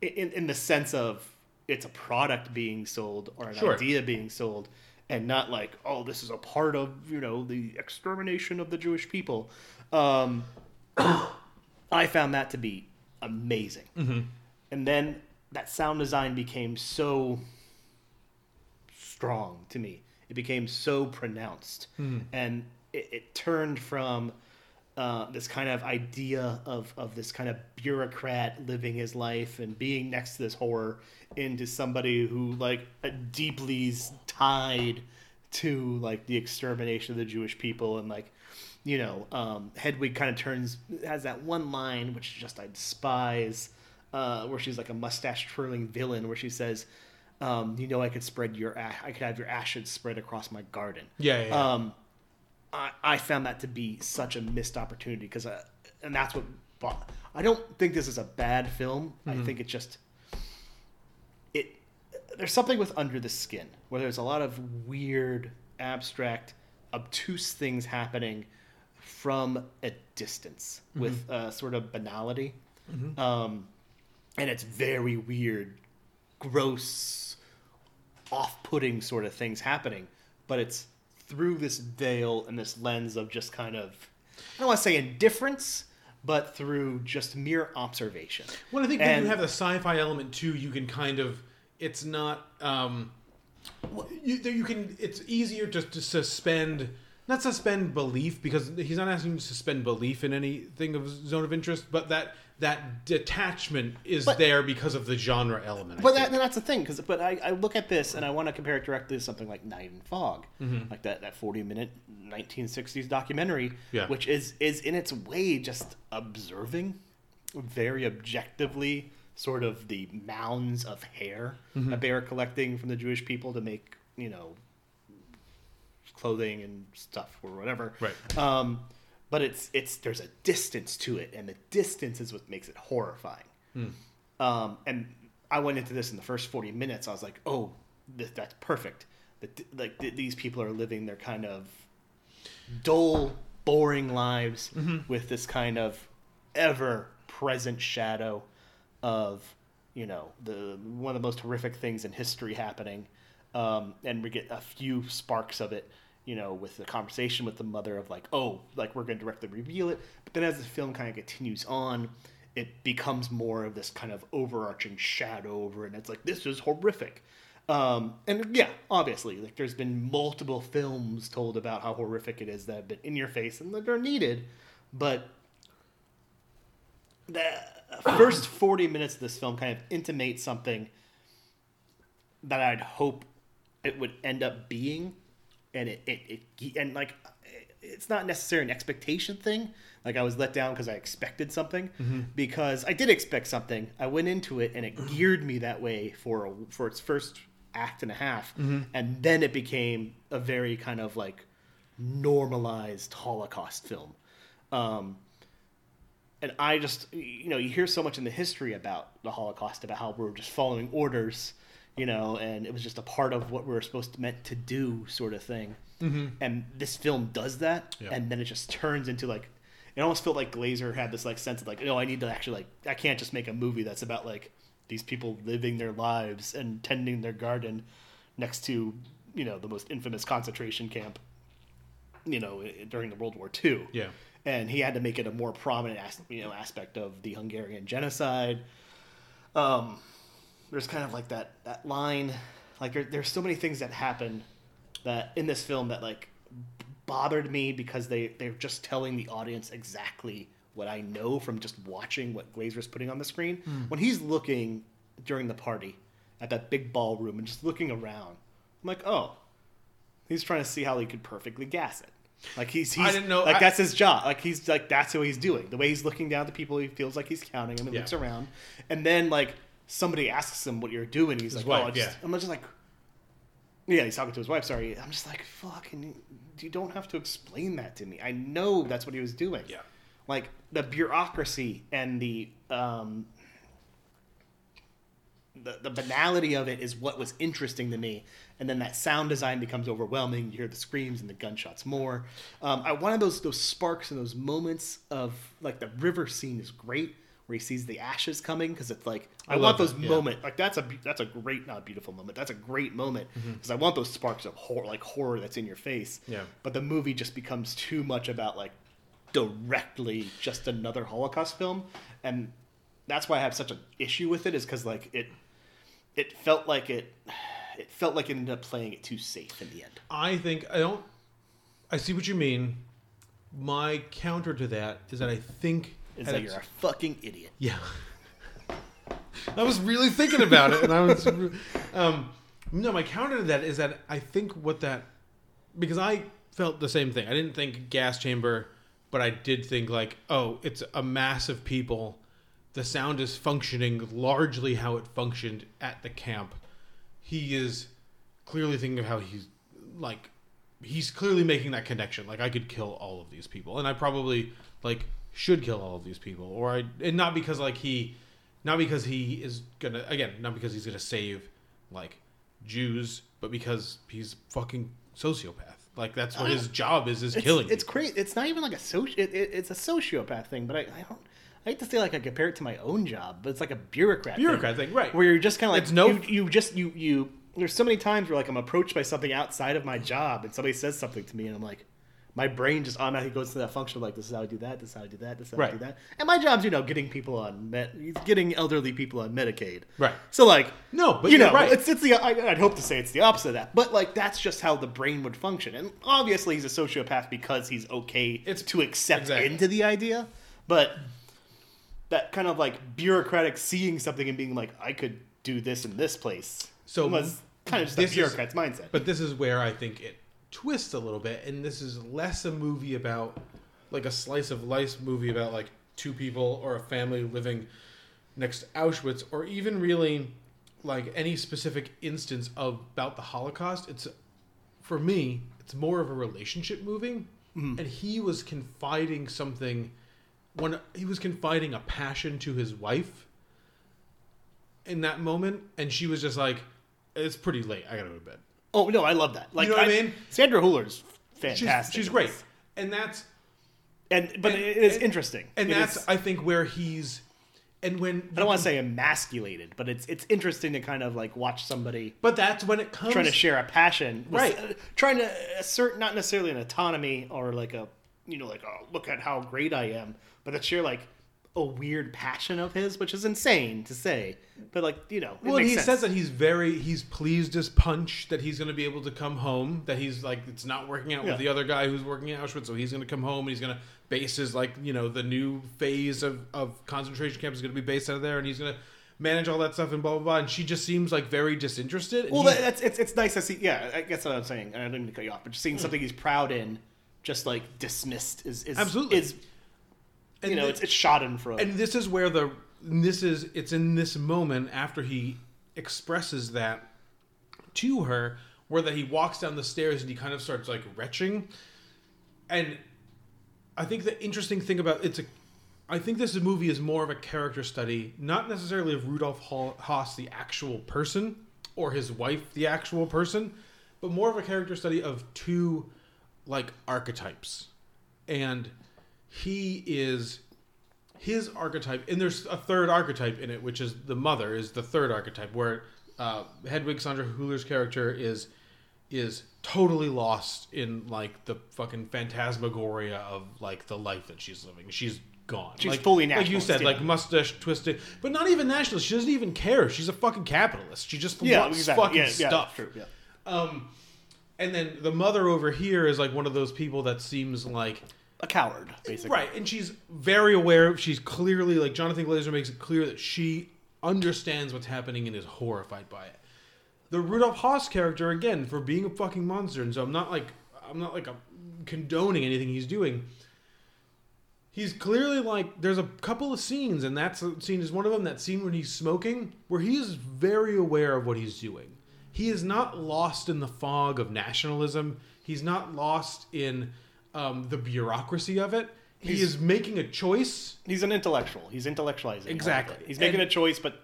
Speaker 2: in, in the sense of it's a product being sold or an
Speaker 1: Sure.
Speaker 2: idea being sold and not like oh this is a part of you know the extermination of the jewish people um, i found that to be amazing
Speaker 1: Mhm.
Speaker 2: and then that sound design became so strong to me. It became so pronounced.
Speaker 1: Mhm.
Speaker 2: and it, it turned from uh, this kind of idea of, of this kind of bureaucrat living his life and being next to this horror into somebody who like deeply is tied to like the extermination of the Jewish people and like you know um, Hedwig kind of turns has that one line which just I despise uh, where she's like a mustache twirling villain where she says um, you know I could spread your ash- I could have your ashes spread across my garden
Speaker 1: Yeah, yeah, yeah.
Speaker 2: um, I, I found that to be such a missed opportunity because, uh, and that's what. bo- I don't think this is a bad film. I
Speaker 1: Mhm.
Speaker 2: think it just it. There's something with Under the Skin where there's a lot of weird, abstract, obtuse things happening from a distance with uh, sort of banality,
Speaker 1: Mhm.
Speaker 2: um, and it's very weird, gross, off-putting sort of things happening, but it's through this veil and this lens of just kind of I don't want to say indifference, but through just mere observation.
Speaker 1: Well, I think when you have the sci-fi element too, you can kind of it's not um, you, you can it's easier just to suspend not suspend belief because he's not asking you to suspend belief in anything of zone of interest, but that that detachment is
Speaker 2: But-
Speaker 1: there because of the genre element.
Speaker 2: But that, that's the thing, because but I, I look at this and I want to compare it directly to something like Night and Fog,
Speaker 1: Mhm.
Speaker 2: like that, that forty minute nineteen sixties documentary,
Speaker 1: Yeah.
Speaker 2: which is is in its way just observing, very objectively, sort of the mounds of hair
Speaker 1: Mhm.
Speaker 2: that they are collecting from the Jewish people to make you know clothing and stuff or whatever.
Speaker 1: Right.
Speaker 2: Um, but it's it's there's a distance to it, and the distance is what makes it horrifying.
Speaker 1: Hmm.
Speaker 2: Um, and I went into this in the first 40 minutes. I was like, oh, th- that's perfect. That like th- these people are living their kind of dull, boring lives
Speaker 1: Mhm.
Speaker 2: with this kind of ever present shadow of you know the one of the most horrific things in history happening um, and we get a few sparks of it you know with the conversation with the mother of like oh like we're going to directly reveal it. But then as the film kind of continues on it becomes more of this kind of overarching shadow over and it's like this is horrific. Um, and yeah obviously like there's been multiple films told about how horrific it is that have been in your face and that they're needed. But the first 40 minutes of this film kind of intimates something that I'd hope it would end up being, and it, it, it and like it's not necessarily an expectation thing. Like I was let down because I expected something,
Speaker 1: Mhm.
Speaker 2: because I did expect something. I went into it and it geared me that way for a, for its first act and a half,
Speaker 1: Mhm.
Speaker 2: and then it became a very kind of like normalized Holocaust film. Um, and I just, you know, you hear so much in the history about the Holocaust, about how we were just following orders, you know, and it was just a part of what we were supposed to meant to do, sort of thing.
Speaker 1: Mhm.
Speaker 2: And this film does that,
Speaker 1: Yeah.
Speaker 2: and then it just turns into like, it almost felt like Glazer had this like sense of like, no, I need to actually like, I can't just make a movie that's about like these people living their lives and tending their garden next to, you know, the most infamous concentration camp, you know, during the World War II
Speaker 1: Yeah.
Speaker 2: and he had to make it a more prominent as, you know aspect of the Hungarian genocide. Um, there's kind of like that that line, like there, there's so many things that happen that in this film that like bothered me because they they're just telling the audience exactly what I know from just watching what Glazer's putting on the screen.
Speaker 1: Mm.
Speaker 2: When he's looking during the party at that big ballroom and just looking around, I'm like, oh, he's trying to see how he could perfectly gas it. Like he's, he's
Speaker 1: I didn't know-
Speaker 2: like
Speaker 1: I-
Speaker 2: that's his job. Like he's like that's what he's doing. The way he's looking down at the people, he feels like he's counting them. He
Speaker 1: Yeah.
Speaker 2: looks around, and then like somebody asks him what you're doing. He's
Speaker 1: His
Speaker 2: like, oh, I just,
Speaker 1: yeah.
Speaker 2: I'm just like, yeah, he's talking to his wife. Sorry, I'm just like, fucking, you don't have to explain that to me. I know that's what he was doing.
Speaker 1: Yeah,
Speaker 2: like the bureaucracy and the um, the, the banality of it is what was interesting to me and then that sound design becomes overwhelming you hear the screams and the gunshots more um, i wanted those those sparks and those moments of like the river scene is great where he sees the ashes coming because it's like i,
Speaker 1: I
Speaker 2: want those
Speaker 1: that, yeah.
Speaker 2: moments like that's a that's a great not beautiful moment that's a great moment
Speaker 1: mm-hmm.
Speaker 2: because i want those sparks of horror like horror that's in your face
Speaker 1: Yeah.
Speaker 2: but the movie just becomes too much about like directly just another holocaust film and that's why i have such an issue with it is because like it it felt like it it felt like it ended up playing it too safe in the end
Speaker 1: I think I don't. I see what you mean. My counter to that is that I think
Speaker 2: is
Speaker 1: at
Speaker 2: that you're a fucking idiot
Speaker 1: Yeah. I was really thinking about it, and I was. Um, no, my counter to that is that I think what that because I felt the same thing. I didn't think gas chamber, but I did think like, oh, it's a mass of people. The sound is functioning largely how it functioned at the camp. He is clearly thinking of how he's like he's clearly making that connection. Like I could kill all of these people, and I probably like should kill all of these people, or I and not because like he, not because he is gonna again, not because he's gonna save like Jews, but because he's fucking sociopath. Like that's what his uh, job is is
Speaker 2: it's,
Speaker 1: killing.
Speaker 2: it's crazy it's not even like a soci it, it, it's a sociopath thing but I, I don't I hate to say like I compare it to my own job, but it's like a bureaucrat
Speaker 1: Bureaucrat thing, right.
Speaker 2: Where you're just kind of like
Speaker 1: It's no-
Speaker 2: you, you just you you there's so many times where like I'm approached by something outside of my job and somebody says something to me and I'm like my brain just automatically goes to that function like this is how I do that, this is how I do that, this is how I do that. And my job's, you know, getting people on med- getting elderly people on Medicaid.
Speaker 1: Right.
Speaker 2: So like
Speaker 1: No, but
Speaker 2: you know,
Speaker 1: right.
Speaker 2: it's it's the I, I'd hope to say it's the opposite of that, but like that's just how the brain would function. And obviously he's a sociopath because he's okay it's to accept
Speaker 1: exactly.
Speaker 2: into the idea, but that kind of like bureaucratic seeing something and being like, I could do this in this place.
Speaker 1: So
Speaker 2: was kind of just a
Speaker 1: this is-
Speaker 2: bureaucrat's mindset.
Speaker 1: But this is where I think it twists a little bit, and this is less a movie about like a slice of life movie about like two people or a family living next to Auschwitz, or even really like any specific instance of about the Holocaust. It's for me, it's more of a relationship movie, mm-hmm. and he was confiding something. When he was confiding a passion to his wife in that moment, and she was just like, "It's pretty late. I gotta go to bed."
Speaker 2: Oh no, I love that. Like
Speaker 1: know what I mean?
Speaker 2: Sandra Hüller's
Speaker 1: She's-
Speaker 2: fantastic.
Speaker 1: She's, great, and that's
Speaker 2: and but it is interesting,
Speaker 1: and
Speaker 2: It
Speaker 1: that's
Speaker 2: is-
Speaker 1: I think where he's, and when
Speaker 2: I don't want to say emasculated, but it's it's interesting to kind of like watch somebody.
Speaker 1: But that's when it comes
Speaker 2: trying to share a passion, with-
Speaker 1: Right.
Speaker 2: uh, trying to assert not necessarily an autonomy or like a you know like oh look at how great I am, but to share like a weird passion of his, which is insane to say, but like you know, it
Speaker 1: Well, he
Speaker 2: sense.
Speaker 1: says that he's very he's pleased as punch that he's going to be able to come home. That he's like it's not working out
Speaker 2: Yeah.
Speaker 1: with the other guy who's working at Auschwitz, so he's going to come home and he's going to base his like you know the new phase of of concentration camp is going to be based out of there, and he's going to manage all that stuff and blah blah blah. And she just seems like very disinterested.
Speaker 2: Well,
Speaker 1: he-
Speaker 2: that's it's it's nice to see. Yeah, I guess what I'm saying. I didn't mean to cut you off, but just seeing something he's proud in, just like dismissed is is
Speaker 1: Absolutely.
Speaker 2: is you know it's it's shot in
Speaker 1: and this is where the this is it's in this moment after he expresses that to her where that he walks down the stairs and he kind of starts like retching. And i think the interesting thing about it's a i think this movie is more of a character study not necessarily of rudolf Höss the actual person or his wife the actual person but more of a character study of two like archetypes. And he is his archetype and there's a third archetype in it which is the mother is the third archetype where uh, hedwig sandra Hüller's character is is totally lost in like the fucking phantasmagoria of like the life that she's living she's gone
Speaker 2: She's
Speaker 1: like,
Speaker 2: fully nationalist.
Speaker 1: like you said
Speaker 2: yeah.
Speaker 1: like mustache twisted but not even nationalist she doesn't even care she's a fucking capitalist she just
Speaker 2: Yeah,
Speaker 1: wants
Speaker 2: exactly.
Speaker 1: fucking
Speaker 2: Yeah,
Speaker 1: stuff
Speaker 2: true, yeah.
Speaker 1: um and then the mother over here is like one of those people that seems like
Speaker 2: a coward, basically.
Speaker 1: Right, and she's very aware. She's clearly like Jonathan Glazer makes it clear that she understands what's happening and is horrified by it. The Rudolph Höss character again for being a fucking monster, and so I'm not like I'm not like a, condoning anything he's doing. He's clearly like there's a couple of scenes, and that's a scene is one of them. That scene when he's smoking, where he is very aware of what he's doing. He is not lost in the fog of nationalism. He's not lost in um, the bureaucracy of it. He
Speaker 2: He's-
Speaker 1: is making a choice.
Speaker 2: He's an intellectual. He's intellectualizing.
Speaker 1: Exactly.
Speaker 2: all of it. He's making
Speaker 1: And-
Speaker 2: a choice, but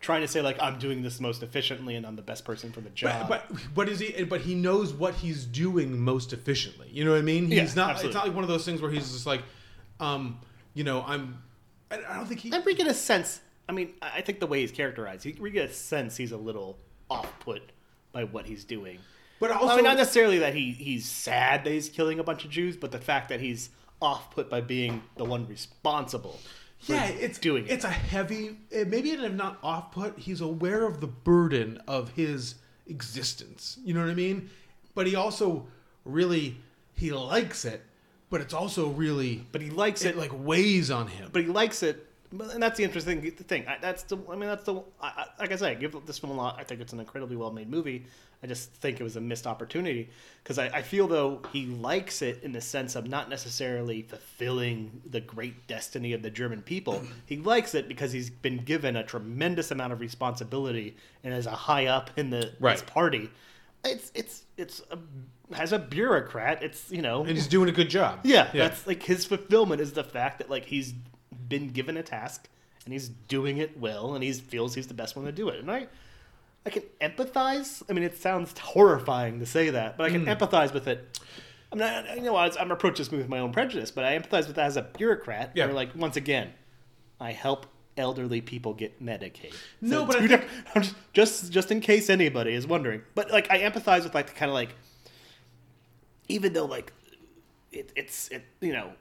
Speaker 2: trying to say like I'm doing this most efficiently and I'm the best person for the job.
Speaker 1: But, but but is he? But he knows what he's doing most efficiently. You know what I mean? He's
Speaker 2: Yeah,
Speaker 1: not.
Speaker 2: absolutely.
Speaker 1: It's not like one of those things where he's just like, um, you know, I'm. I, I don't think he.
Speaker 2: And we get a sense. I mean, I think the way he's characterized, he, we get a sense he's a little off-put by what he's doing.
Speaker 1: But
Speaker 2: I mean, not necessarily that he he's sad that he's killing a bunch of Jews, but the fact that he's off-put by being the one responsible.
Speaker 1: Yeah, it's
Speaker 2: doing it.
Speaker 1: It's a heavy. eh, Maybe it's not off put. He's aware of the burden of his existence. You know what I mean? But he also really he likes it. But it's also really.
Speaker 2: But he likes it, it
Speaker 1: like weighs on him.
Speaker 2: But he likes it, and that's the interesting thing. I, that's the. I mean, that's the. I, I, like I say, I give this film a lot. I think it's an incredibly well-made movie. I just think it was a missed opportunity because I, I feel though he likes it in the sense of not necessarily fulfilling the great destiny of the German people. he likes it because he's been given a tremendous amount of responsibility and is a high up in the
Speaker 1: Right.
Speaker 2: his party. It's it's it's a, as a bureaucrat. It's you know
Speaker 1: and he's doing a good job.
Speaker 2: yeah, that's like his fulfillment is the fact that like he's been given a task and he's doing it well and he feels he's the best one to do it. And I I can empathize. I mean, it sounds horrifying to say that, but I can
Speaker 1: Mm.
Speaker 2: empathize with it. I'm not, you know, I, I'm approaching this with my own prejudice, but I empathize with that as a bureaucrat.
Speaker 1: Yeah.
Speaker 2: Where, like, once again, I help elderly people get Medicaid.
Speaker 1: No, but I think-
Speaker 2: just, just just in case anybody is wondering. But like, I empathize with like the kind of like, even though like, it, it's it you know,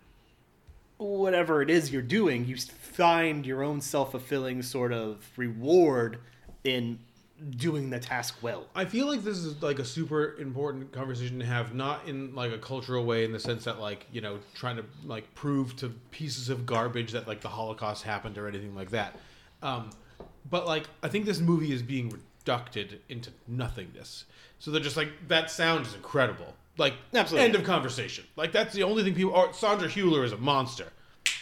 Speaker 2: whatever it is you're doing, you find your own self fulfilling sort of reward in doing the task well.
Speaker 1: I feel like this is like a super important conversation to have, not in like a cultural way, in the sense that like you know trying to like prove to pieces of garbage that like the Holocaust happened or anything like that. Um, but like I think this movie is being reducted into nothingness. So they're just like that sound is incredible. Like
Speaker 2: Absolutely.
Speaker 1: end of conversation. Like that's the only thing people. are Sandra Hüller is a monster.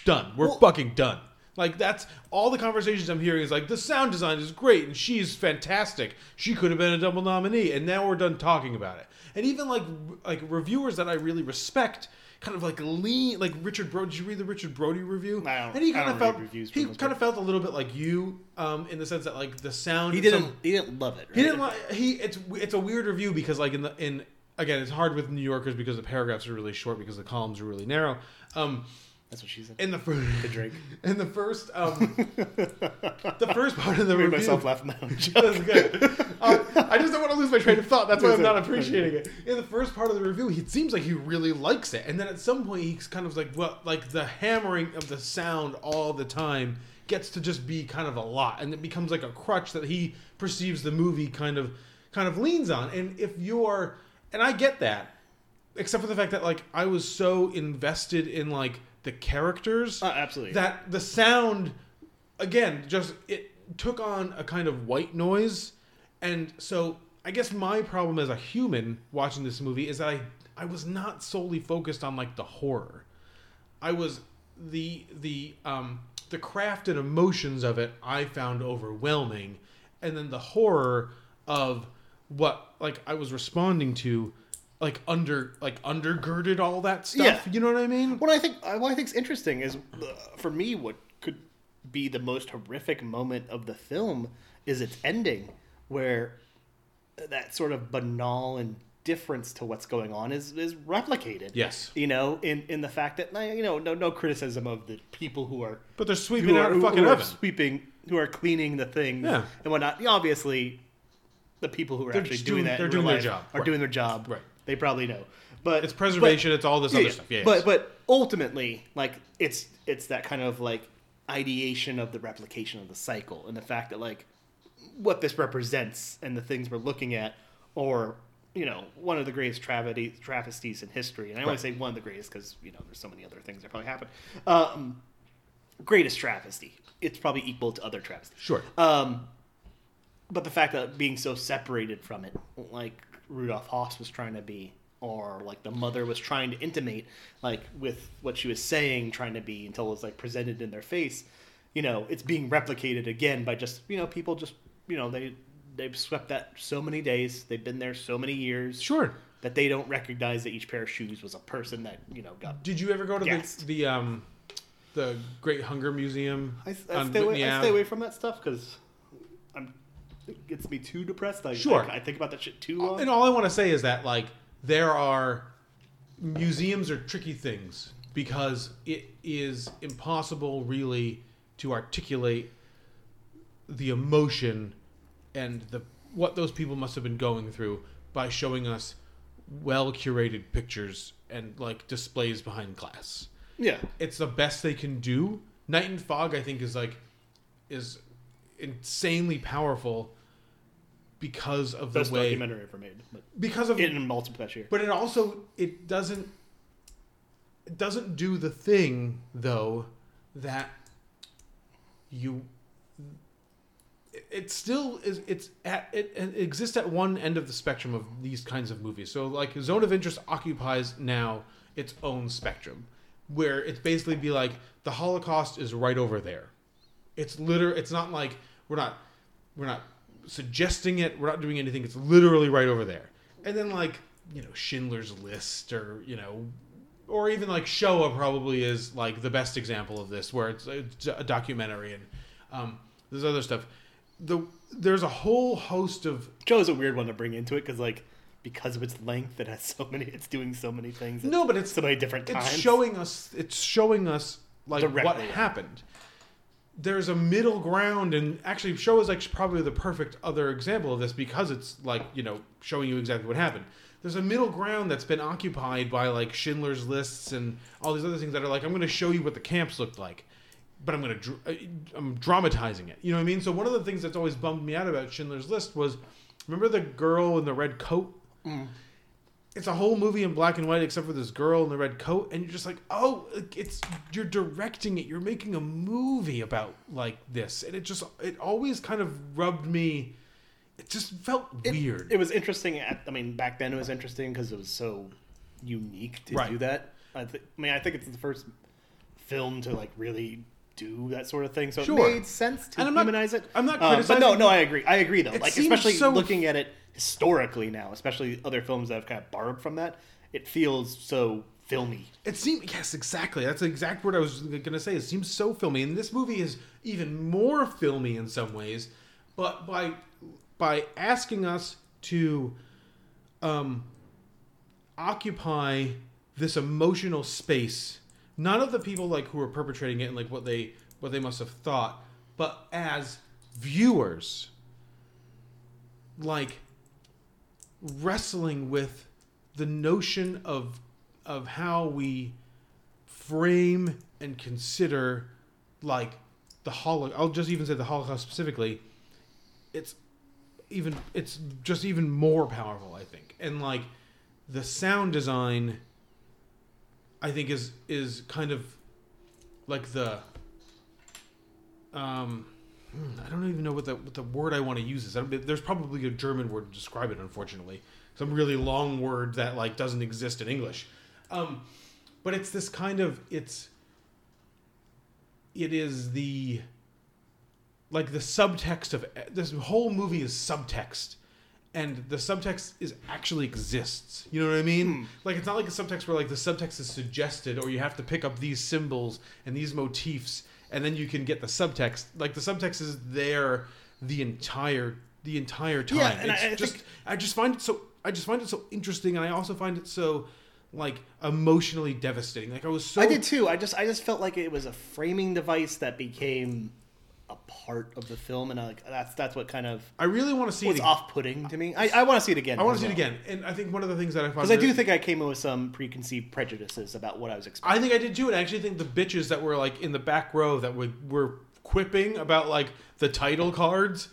Speaker 1: Done. We're fucking done. Like that's all the conversations I'm hearing is like the sound design is great and she's fantastic. She could have been a double nominee, and now we're done talking about it. And even like like reviewers that I really respect, kind of like lean like Richard Brody. Did you read the Richard Brody review?
Speaker 2: I don't-
Speaker 1: and he
Speaker 2: I
Speaker 1: kind of felt
Speaker 2: reviews
Speaker 1: he kind of felt a little bit like you, um, in the sense that like the sound.
Speaker 2: He didn't
Speaker 1: some-
Speaker 2: he didn't love it.
Speaker 1: he didn't like he. It's it's a weird review because like in the in again it's hard with New Yorkers because the paragraphs are really short because the columns are really narrow. Um,
Speaker 2: That's what she said.
Speaker 1: in the first
Speaker 2: The Drake.
Speaker 1: in the first um, the first part of the
Speaker 2: I made
Speaker 1: review.
Speaker 2: myself laugh in my own joke.
Speaker 1: That's good. Um, I just don't want to lose my train of thought. That's why I'm not appreciating it. In the first part of the review, it seems like he really likes it, and then at some point he's kind of like, well, like the hammering of the sound all the time gets to just be kind of a lot, and it becomes like a crutch that he perceives the movie kind of kind of leans on. And if you're, and I get that, except for the fact that like I was so invested in like the characters,
Speaker 2: Uh, absolutely.
Speaker 1: that the sound again just it took on a kind of white noise. And so i guess my problem as a human watching this movie is that i i was not solely focused on like the horror. I was the the um the craft and emotions of it i found overwhelming. And then the horror of what like I was responding to, like under like undergirded all that stuff.
Speaker 2: Yeah.
Speaker 1: You know what I mean?
Speaker 2: What I think uh, what I think's interesting is uh, for me what could be the most horrific moment of the film is its ending where that sort of banal indifference to what's going on is is replicated.
Speaker 1: Yes.
Speaker 2: You know, in in the fact that you know no no criticism of the people who are
Speaker 1: But they're sweeping out
Speaker 2: are,
Speaker 1: fucking
Speaker 2: who
Speaker 1: oven.
Speaker 2: sweeping who are cleaning the things
Speaker 1: Yeah.
Speaker 2: and whatnot. Obviously the people who are
Speaker 1: They're
Speaker 2: actually doing,
Speaker 1: doing-
Speaker 2: that
Speaker 1: they're doing their job.
Speaker 2: are
Speaker 1: Right.
Speaker 2: doing their job.
Speaker 1: Right.
Speaker 2: They probably know. But
Speaker 1: It's preservation, it's all this other stuff, yes.
Speaker 2: But but ultimately, like it's it's that kind of like ideation of the replication of the cycle and the fact that like what this represents and the things we're looking at or you know one of the greatest travesties, travesties in history and i only
Speaker 1: Right.
Speaker 2: say one of the greatest because you know there's so many other things that probably happened um, greatest travesty it's probably equal to other travesties
Speaker 1: Sure.
Speaker 2: um, but the fact that being so separated from it, like Rudolph Höss was trying to be, or like the mother was trying to intimate, like with what she was saying, trying to be until it was like presented in their face, you know, it's being replicated again by just you know people just you know they they've swept that so many days, they've been there so many years,
Speaker 1: Sure.
Speaker 2: that they don't recognize that each pair of shoes was a person that you know got.
Speaker 1: Did you ever go to the the um the Great Hunger Museum?
Speaker 2: I, I stay away. I stay away from that stuff because gets me too depressed. I,
Speaker 1: Sure.
Speaker 2: I, I think about that shit too uh, long.
Speaker 1: And all I want to say is that like there are museums are tricky things because it is impossible really to articulate the emotion and the what those people must have been going through by showing us well curated pictures and like displays behind glass.
Speaker 2: Yeah.
Speaker 1: It's the best they can do. Night and Fog I think is like is insanely powerful because of the
Speaker 2: Best
Speaker 1: way
Speaker 2: documentary ever made.
Speaker 1: Because of it
Speaker 2: in multiple year.
Speaker 1: but it also it doesn't it doesn't do the thing though that you it- it still is it's at it, it exists at one end of the spectrum of these kinds of movies so like zone of interest occupies now its own spectrum where it's basically be like the holocaust is right over there it's liter it's not like we're not we're not suggesting it we're not doing anything it's literally right over there and then like you know schindler's list or you know or even like Shoah probably is like the best example of this where it's, it's a documentary and um, there's other stuff the there's a whole host of
Speaker 2: Shoah is a weird one to bring into it because like because of its length, it has so many. It's doing so many things.
Speaker 1: no but it's
Speaker 2: so many different times.
Speaker 1: it's showing us it's showing us like what happened there's a middle ground and actually Shoah is like probably the perfect other example of this because it's like you know showing you exactly what happened. There's a middle ground that's been occupied by like schindler's lists and all these other things that are like i'm going to show you what the camps looked like but i'm going to uh, i'm dramatizing it. You know what i mean? So one of the things that's always bummed me out about schindler's list was remember the girl in the red coat it's a whole movie in black and white except for this girl in the red coat and you're just like oh it's you're directing it you're making a movie about like this and it just it always kind of rubbed me it just felt weird
Speaker 2: It was interesting. At, I mean, back then it was interesting because it was so unique to
Speaker 1: Right.
Speaker 2: do that. I, th- I mean, I think it's the first film to like really do that sort of thing. So
Speaker 1: Sure.
Speaker 2: it made sense to
Speaker 1: And I'm not-
Speaker 2: humanize it.
Speaker 1: I'm not
Speaker 2: Uh, but no, no, I agree. I agree though.
Speaker 1: It
Speaker 2: like especially
Speaker 1: so-
Speaker 2: looking at it historically now, especially other films that have kind of borrowed from that, it feels so filmy.
Speaker 1: it seems yes exactly that's the exact word i was going to say it seems so filmy and this movie is even more filmy in some ways but by by asking us to um occupy this emotional space not of the people like who are perpetrating it and like what they what they must have thought but as viewers like wrestling with the notion of of how we frame and consider like the holo I'll just even say the Holocaust specifically it's even it's just even more powerful I think. And like the sound design I think is is kind of like the um hmm, I don't even know what the what the word I want to use is. I don't, there's probably a German word to describe it. Unfortunately, some really long word that like doesn't exist in English. Um, but it's this kind of it's it is the like the subtext of this whole movie is subtext and the subtext is actually exists. You know what I mean?
Speaker 2: Hmm.
Speaker 1: Like it's not like a subtext where like the subtext is suggested or you have to pick up these symbols and these motifs and then you can get the subtext. Like the subtext is there the entire the entire time.
Speaker 2: Yeah, and
Speaker 1: it's
Speaker 2: I- I
Speaker 1: just
Speaker 2: think-
Speaker 1: I just find it so I just find it so interesting and I also find it so like emotionally devastating. Like I was so
Speaker 2: I did too. I just I just felt like it was a framing device that became a part of the film, and I, like that's that's what kind of
Speaker 1: I really want to see
Speaker 2: was
Speaker 1: it.
Speaker 2: off-putting to me. I, I want to see it again.
Speaker 1: I want to see it again. And I think one of the things that I found
Speaker 2: because I do think I came in with some preconceived prejudices about what I was expecting.
Speaker 1: I think I did too, and I actually think the bitches that were like in the back row that were, were quipping about like the title cards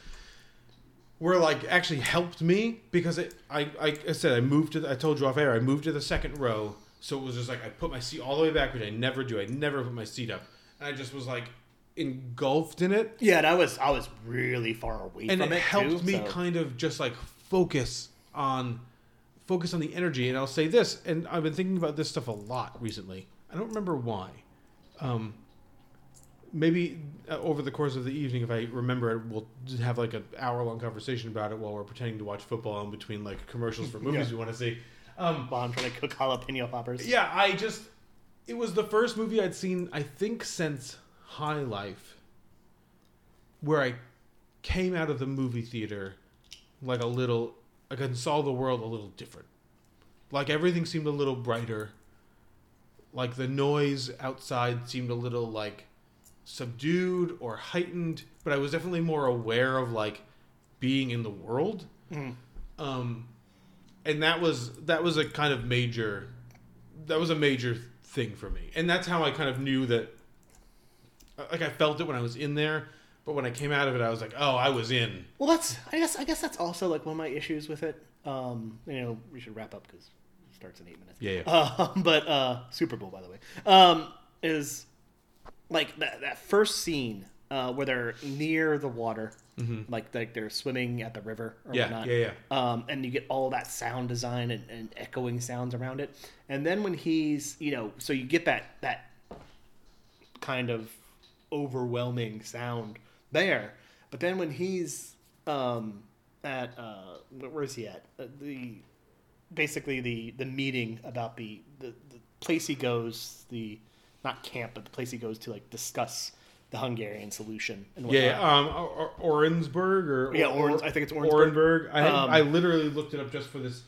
Speaker 1: were like actually helped me because it, I, I I said I moved to the, I told you off air I moved to the second row so it was just like I put my seat all the way back which I never do I never put my seat up and I just was like engulfed in it
Speaker 2: yeah, and I was I was really far away
Speaker 1: and
Speaker 2: from
Speaker 1: it
Speaker 2: it.
Speaker 1: helped
Speaker 2: too,
Speaker 1: me
Speaker 2: so-
Speaker 1: kind of just like focus on focus on the energy and i'll say this and i've been thinking about this stuff a lot recently i don't remember why um maybe uh, over the course of the evening if i remember it we'll have like an hour long conversation about it while we're pretending to watch football in between like commercials for movies
Speaker 2: Yeah.
Speaker 1: we want to see um
Speaker 2: while I'm trying to cook jalapeno poppers.
Speaker 1: yeah, I just it was the first movie I'd seen I think since High Life where I came out of the movie theater like a little like I saw the world a little different. Like everything seemed a little brighter. Like the noise outside seemed a little like subdued or heightened, but I was definitely more aware of like being in the world.
Speaker 2: Mhm.
Speaker 1: Um and that was that was a kind of major that was a major thing for me and that's how i kind of knew that like i felt it when i was in there but when i came out of it i was like oh i was in
Speaker 2: Well, that's I guess I guess that's also like one of my issues with it. Um, you know, we should wrap up because it starts in eight minutes.
Speaker 1: Yeah, yeah.
Speaker 2: Um, but uh, Super Bowl, by the way, um, is like that that first scene uh, where they're near the water,
Speaker 1: Mhm.
Speaker 2: like like they're swimming at the river or
Speaker 1: Yeah,
Speaker 2: whatnot.
Speaker 1: yeah,
Speaker 2: Um, and you get all that sound design and, and echoing sounds around it, and then when he's you know, so you get that that kind of overwhelming sound there. But then when he's um, at uh, where is he at? Uh, the basically the the meeting about the, the the place he goes the not camp but the place he goes to like discuss the Hungarian solution and
Speaker 1: yeah, um or, or, Orensburg or
Speaker 2: Yeah, Orens- I think it's Orensburg.
Speaker 1: Orenburg. I,
Speaker 2: Um,
Speaker 1: I literally looked it up just for this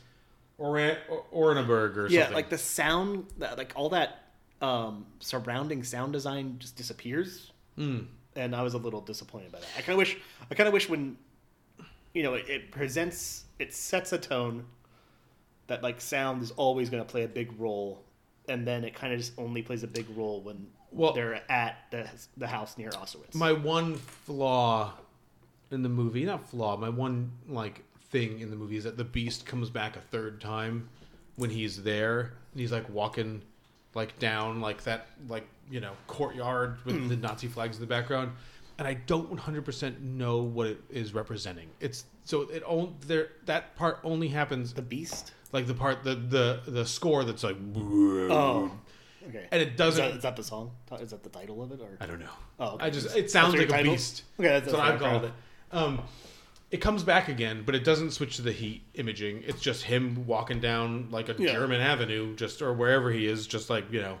Speaker 1: Oren, Orenburg or something
Speaker 2: yeah, like the sound, that, like all that um, surrounding sound design just disappears,
Speaker 1: Mm.
Speaker 2: and I was a little disappointed by that. I kind of wish, I kind of wish when, you know, it, it presents, it sets a tone that like sound is always going to play a big role, and then it kind of just only plays a big role when
Speaker 1: Well-
Speaker 2: they're at the the house near Auschwitz.
Speaker 1: my one flaw in the movie not flaw my one like thing in the movie is that the beast comes back a third time when he's there and he's like walking like down like that like you know courtyard with
Speaker 2: Mm.
Speaker 1: the nazi flags in the background and i don't 100% know what it is representing it's so it only there that part only happens
Speaker 2: the beast
Speaker 1: like the part the the the score that's like
Speaker 2: Oh, okay.
Speaker 1: and it doesn't
Speaker 2: Is that, is that the song? Is that the title of it? Or
Speaker 1: I don't know.
Speaker 2: Oh, okay.
Speaker 1: I just it sounds
Speaker 2: that's
Speaker 1: like
Speaker 2: your
Speaker 1: a
Speaker 2: title?
Speaker 1: beast.
Speaker 2: Okay, that's,
Speaker 1: that's what
Speaker 2: what
Speaker 1: I've
Speaker 2: I
Speaker 1: called it. Um, it comes back again, but it doesn't switch to the heat imaging. It's just him walking down like a
Speaker 2: Yeah.
Speaker 1: German avenue, just or wherever he is, just like you know,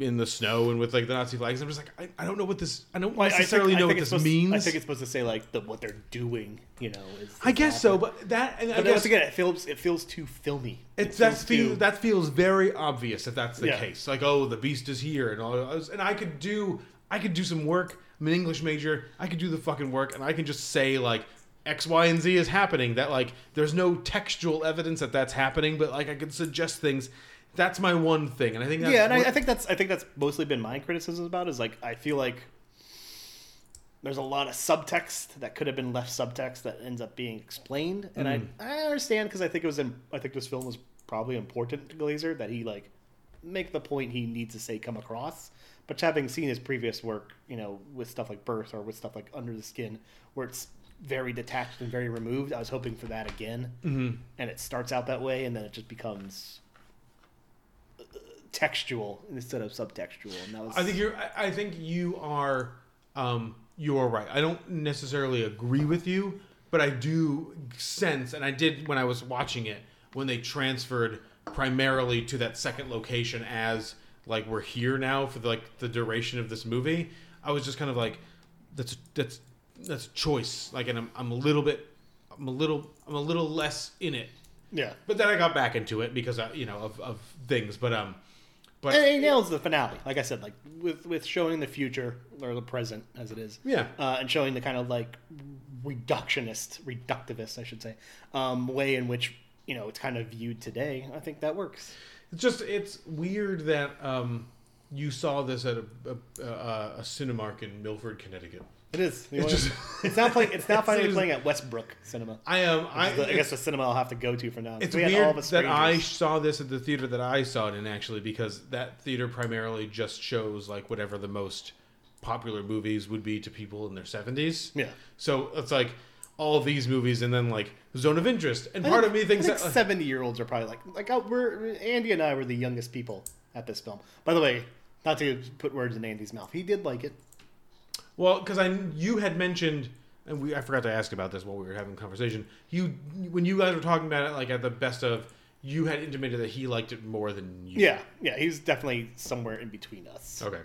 Speaker 1: in the snow and with like the Nazi flags. I'm just like, I, I don't know what this. I don't
Speaker 2: Well, I- I think-
Speaker 1: necessarily
Speaker 2: I
Speaker 1: know what this
Speaker 2: supposed-
Speaker 1: means.
Speaker 2: I think it's supposed to say like the, what they're doing. You know, is,
Speaker 1: I
Speaker 2: is
Speaker 1: guess so, but that and I guess
Speaker 2: once again, it feels it feels too filmy.
Speaker 1: It's
Speaker 2: It
Speaker 1: that
Speaker 2: feels
Speaker 1: feel that feels very obvious if that's the
Speaker 2: Yeah.
Speaker 1: case. Like, oh, the beast is here, and all. And I could do, I could do some work. I'm an English major. I could do the fucking work, and I can just say like X, Y, and Z is happening. That like, there's no textual evidence that that's happening, but like I could suggest things. That's my one thing, and I think that's
Speaker 2: yeah, and I, I think that's I think that's mostly been my criticism about is like I feel like there's a lot of subtext that could have been left subtext that ends up being explained, and
Speaker 1: Mm.
Speaker 2: I I understand because I think it was in, I think this film was probably important to Glazer that he like make the point he needs to say come across. But having seen his previous work, you know, with stuff like Birth or with stuff like Under the Skin, where it's very detached and very removed, I was hoping for that again.
Speaker 1: Mhm.
Speaker 2: And it starts out that way, and then it just becomes uh, textual instead of subtextual, and that was.
Speaker 1: I think you're. I think you are. Um, you are right. I don't necessarily agree with you, but I do sense, and I did when I was watching it when they transferred primarily to that second location as like we're here now for the, like the duration of this movie. I was just kind of like, that's that's that's a choice. Like, and I'm, I'm a little bit, I'm a little, I'm a little less in it.
Speaker 2: Yeah.
Speaker 1: But then I got back into it because I, you know, of, of things. But um, but
Speaker 2: and he nails the finale. Like I said, like with with showing the future or the present as it is.
Speaker 1: Yeah.
Speaker 2: Uh, and showing the kind of like reductionist, reductivist, I should say, um, way in which you know it's kind of viewed today. I think that works.
Speaker 1: It's just it's weird that um, you saw this at a, a, a, a Cinemark in Milford, Connecticut.
Speaker 2: It is.
Speaker 1: It's just
Speaker 2: it's now playing. It's now finally playing at Westbrook Cinema.
Speaker 1: I am. I,
Speaker 2: the- I guess the cinema I'll have to go to from now. on.
Speaker 1: It's
Speaker 2: We
Speaker 1: weird that I saw this at the theater that I saw it in actually because that theater primarily just shows like whatever the most popular movies would be to people in their 70s.
Speaker 2: Yeah.
Speaker 1: So it's like all these movies and then like Zone of Interest. And part
Speaker 2: think-
Speaker 1: of me thinks
Speaker 2: think
Speaker 1: that like,
Speaker 2: seventy year olds are probably like like uh, we're Andy and I were the youngest people at this film. By the way, not to put words in Andy's mouth, he did like it.
Speaker 1: Well, because I you had mentioned, and we I forgot to ask about this while we were having a conversation. You when you guys were talking about it, like at the best of, you had intimated that he liked it more than you.
Speaker 2: Yeah, yeah, he's definitely somewhere in between us.
Speaker 1: Okay.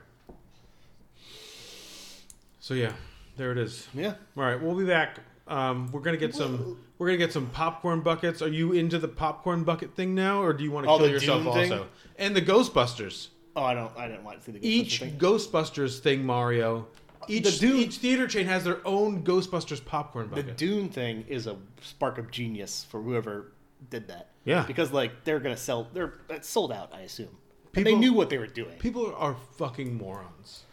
Speaker 1: So yeah, there it is.
Speaker 2: Yeah.
Speaker 1: All right, we'll be back. Um, we're gonna get some. We're gonna get some popcorn buckets. Are you into the popcorn bucket thing now, or do you want to
Speaker 2: Oh,
Speaker 1: kill yourself
Speaker 2: Dune thing?
Speaker 1: also? And the Ghostbusters.
Speaker 2: Oh, I don't, I didn't want to see the Ghostbusters
Speaker 1: Each
Speaker 2: thing.
Speaker 1: Ghostbusters thing, Mario. Each each theater chain has their own Ghostbusters popcorn bucket. The.
Speaker 2: Dune thing is a spark of genius for whoever did that.
Speaker 1: Yeah.
Speaker 2: because like they're gonna sell. They're it's sold out, I assume. And they knew what they were doing.
Speaker 1: People are fucking morons.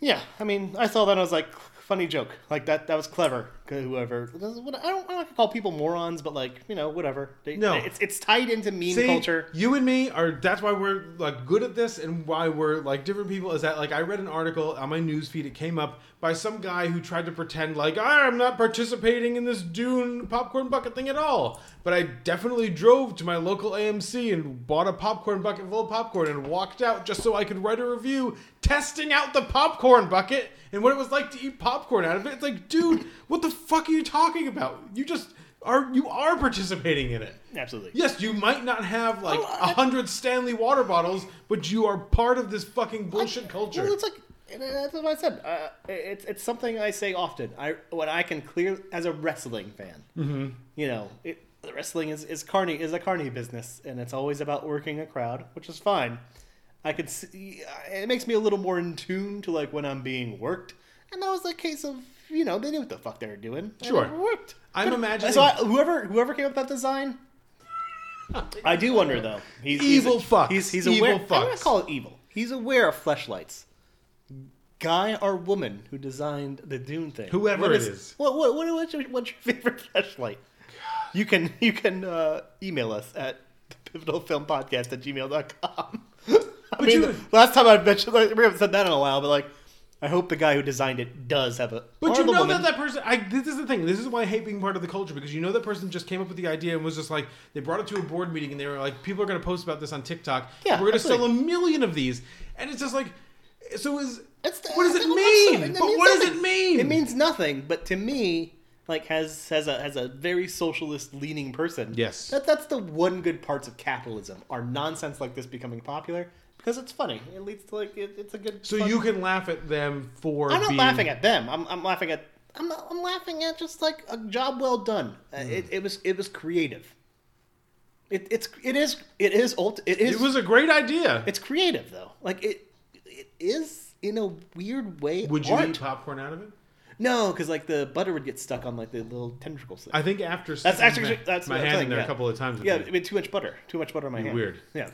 Speaker 2: Yeah, I mean, I saw that and I was like, funny joke. Like that, that was clever. Whoever, I don't, I don't like to call people morons, but like, you know, whatever. They,
Speaker 1: No.
Speaker 2: it's it's tied into meme
Speaker 1: See,
Speaker 2: culture.
Speaker 1: You and me are. That's why we're like good at this, and why we're like different people. Is that like I read an article on my news feed. It came up by some guy who tried to pretend like ah, I'm not participating in this Dune popcorn bucket thing at all. But I definitely drove to my local AMC and bought a popcorn bucket full of popcorn and walked out just so I could write a review testing out the popcorn bucket and what it was like to eat popcorn out of it. It's like, dude, what the fuck are you talking about? You just are you are participating in it.
Speaker 2: Absolutely.
Speaker 1: Yes, you might not have like a
Speaker 2: Oh, I-
Speaker 1: hundred Stanley water bottles, but you are part of this fucking bullshit culture.
Speaker 2: Well, it's like that's what I said. Uh, it's it's something I say often. I when I can clear as a wrestling fan.
Speaker 1: Mhm.
Speaker 2: You know, it, wrestling is is carny is a carny business, and it's always about working a crowd, which is fine. I could see it makes me a little more in tune to like when I'm being worked, and that was a case of you know they knew what the fuck they were doing.
Speaker 1: Sure.
Speaker 2: it worked.
Speaker 1: I'm imagining-
Speaker 2: So I, whoever whoever came up with that design. I do wonder though. He's
Speaker 1: Evil
Speaker 2: he's,
Speaker 1: fucks.
Speaker 2: He's, he's
Speaker 1: Evil
Speaker 2: aware. I'm gonna call it evil. He's aware of fleshlights. Guy or woman who designed the Dune thing.
Speaker 1: Whoever
Speaker 2: What
Speaker 1: it is.
Speaker 2: What, what, what, what's, your, what's your favorite fleshlight? You can you can uh, email us at pivotalfilmpodcast pivotal film podcast at gmail.com. I mean,
Speaker 1: you-
Speaker 2: last time I mentioned, like, we haven't said that in a while, but like, I hope the guy who designed it does have a.
Speaker 1: But you know
Speaker 2: woman.
Speaker 1: that that person. I, this is the thing. This is why I hate being part of the culture because you know that person just came up with the idea and was just like they brought it to a board meeting and they were like, people are going to post about this on TikTok.
Speaker 2: Yeah,
Speaker 1: we're going to sell a million of these, and it's just like, so is
Speaker 2: It's
Speaker 1: what does it mean? But what does it mean?
Speaker 2: It means nothing. But to me, like has has a has a very socialist leaning person.
Speaker 1: Yes.
Speaker 2: that that's the one good parts of capitalism are nonsense like this becoming popular because it's funny. It leads to like it, it's a good.
Speaker 1: So you can laugh at them for.
Speaker 2: I'm not
Speaker 1: being,
Speaker 2: laughing at them. I'm I'm laughing at. I'm not, I'm laughing at just like a job well done.
Speaker 1: Hmm.
Speaker 2: It, it was it was creative. It, it's it is it is ult- it is
Speaker 1: It was a great idea.
Speaker 2: it's creative though. Like it it is in a weird way.
Speaker 1: Would you
Speaker 2: art.
Speaker 1: eat popcorn out of it?
Speaker 2: No, because like the butter would get stuck on like the little tendricles.
Speaker 1: I think after
Speaker 2: that's actually
Speaker 1: my,
Speaker 2: that's
Speaker 1: my hand in there
Speaker 2: yeah.
Speaker 1: a couple of times.
Speaker 2: Yeah, I mean too much butter, too much butter on my hand.
Speaker 1: Weird.
Speaker 2: Yeah,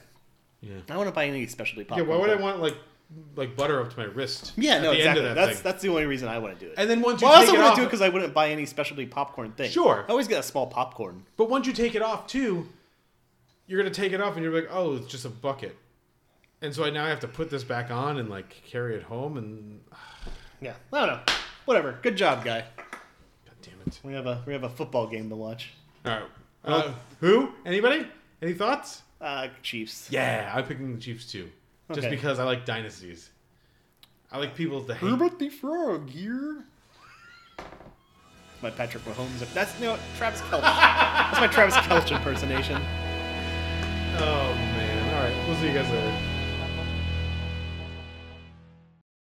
Speaker 1: Yeah.
Speaker 2: I want to buy any specialty popcorn.
Speaker 1: Yeah, why would I want like like butter up to my wrist?
Speaker 2: Yeah,
Speaker 1: at
Speaker 2: no,
Speaker 1: the
Speaker 2: exactly.
Speaker 1: End of that
Speaker 2: that's
Speaker 1: thing?
Speaker 2: that's the only reason I want to do it.
Speaker 1: And then once you
Speaker 2: well, I also
Speaker 1: it
Speaker 2: wouldn't do it because I wouldn't buy any specialty popcorn thing.
Speaker 1: Sure.
Speaker 2: I always get a small popcorn.
Speaker 1: but once you take it off too, you're gonna take it off and you're like, oh, it's just a bucket. And so I now I have to put this back on and like carry it home and
Speaker 2: Yeah, I don't know. Whatever. Good job, guy.
Speaker 1: God damn it.
Speaker 2: We have a we have a football game to watch.
Speaker 1: All right. Uh, who? Anybody? Any thoughts?
Speaker 2: Uh, Chiefs.
Speaker 1: Yeah, I'm picking the Chiefs too, just
Speaker 2: Okay.
Speaker 1: because I like dynasties. I like people to hate.
Speaker 2: Kermit the Frog here. my Patrick Mahomes. That's you know what, Travis Kelce. that's my Travis Kelce impersonation.
Speaker 1: Oh man! All right, we'll see you guys later.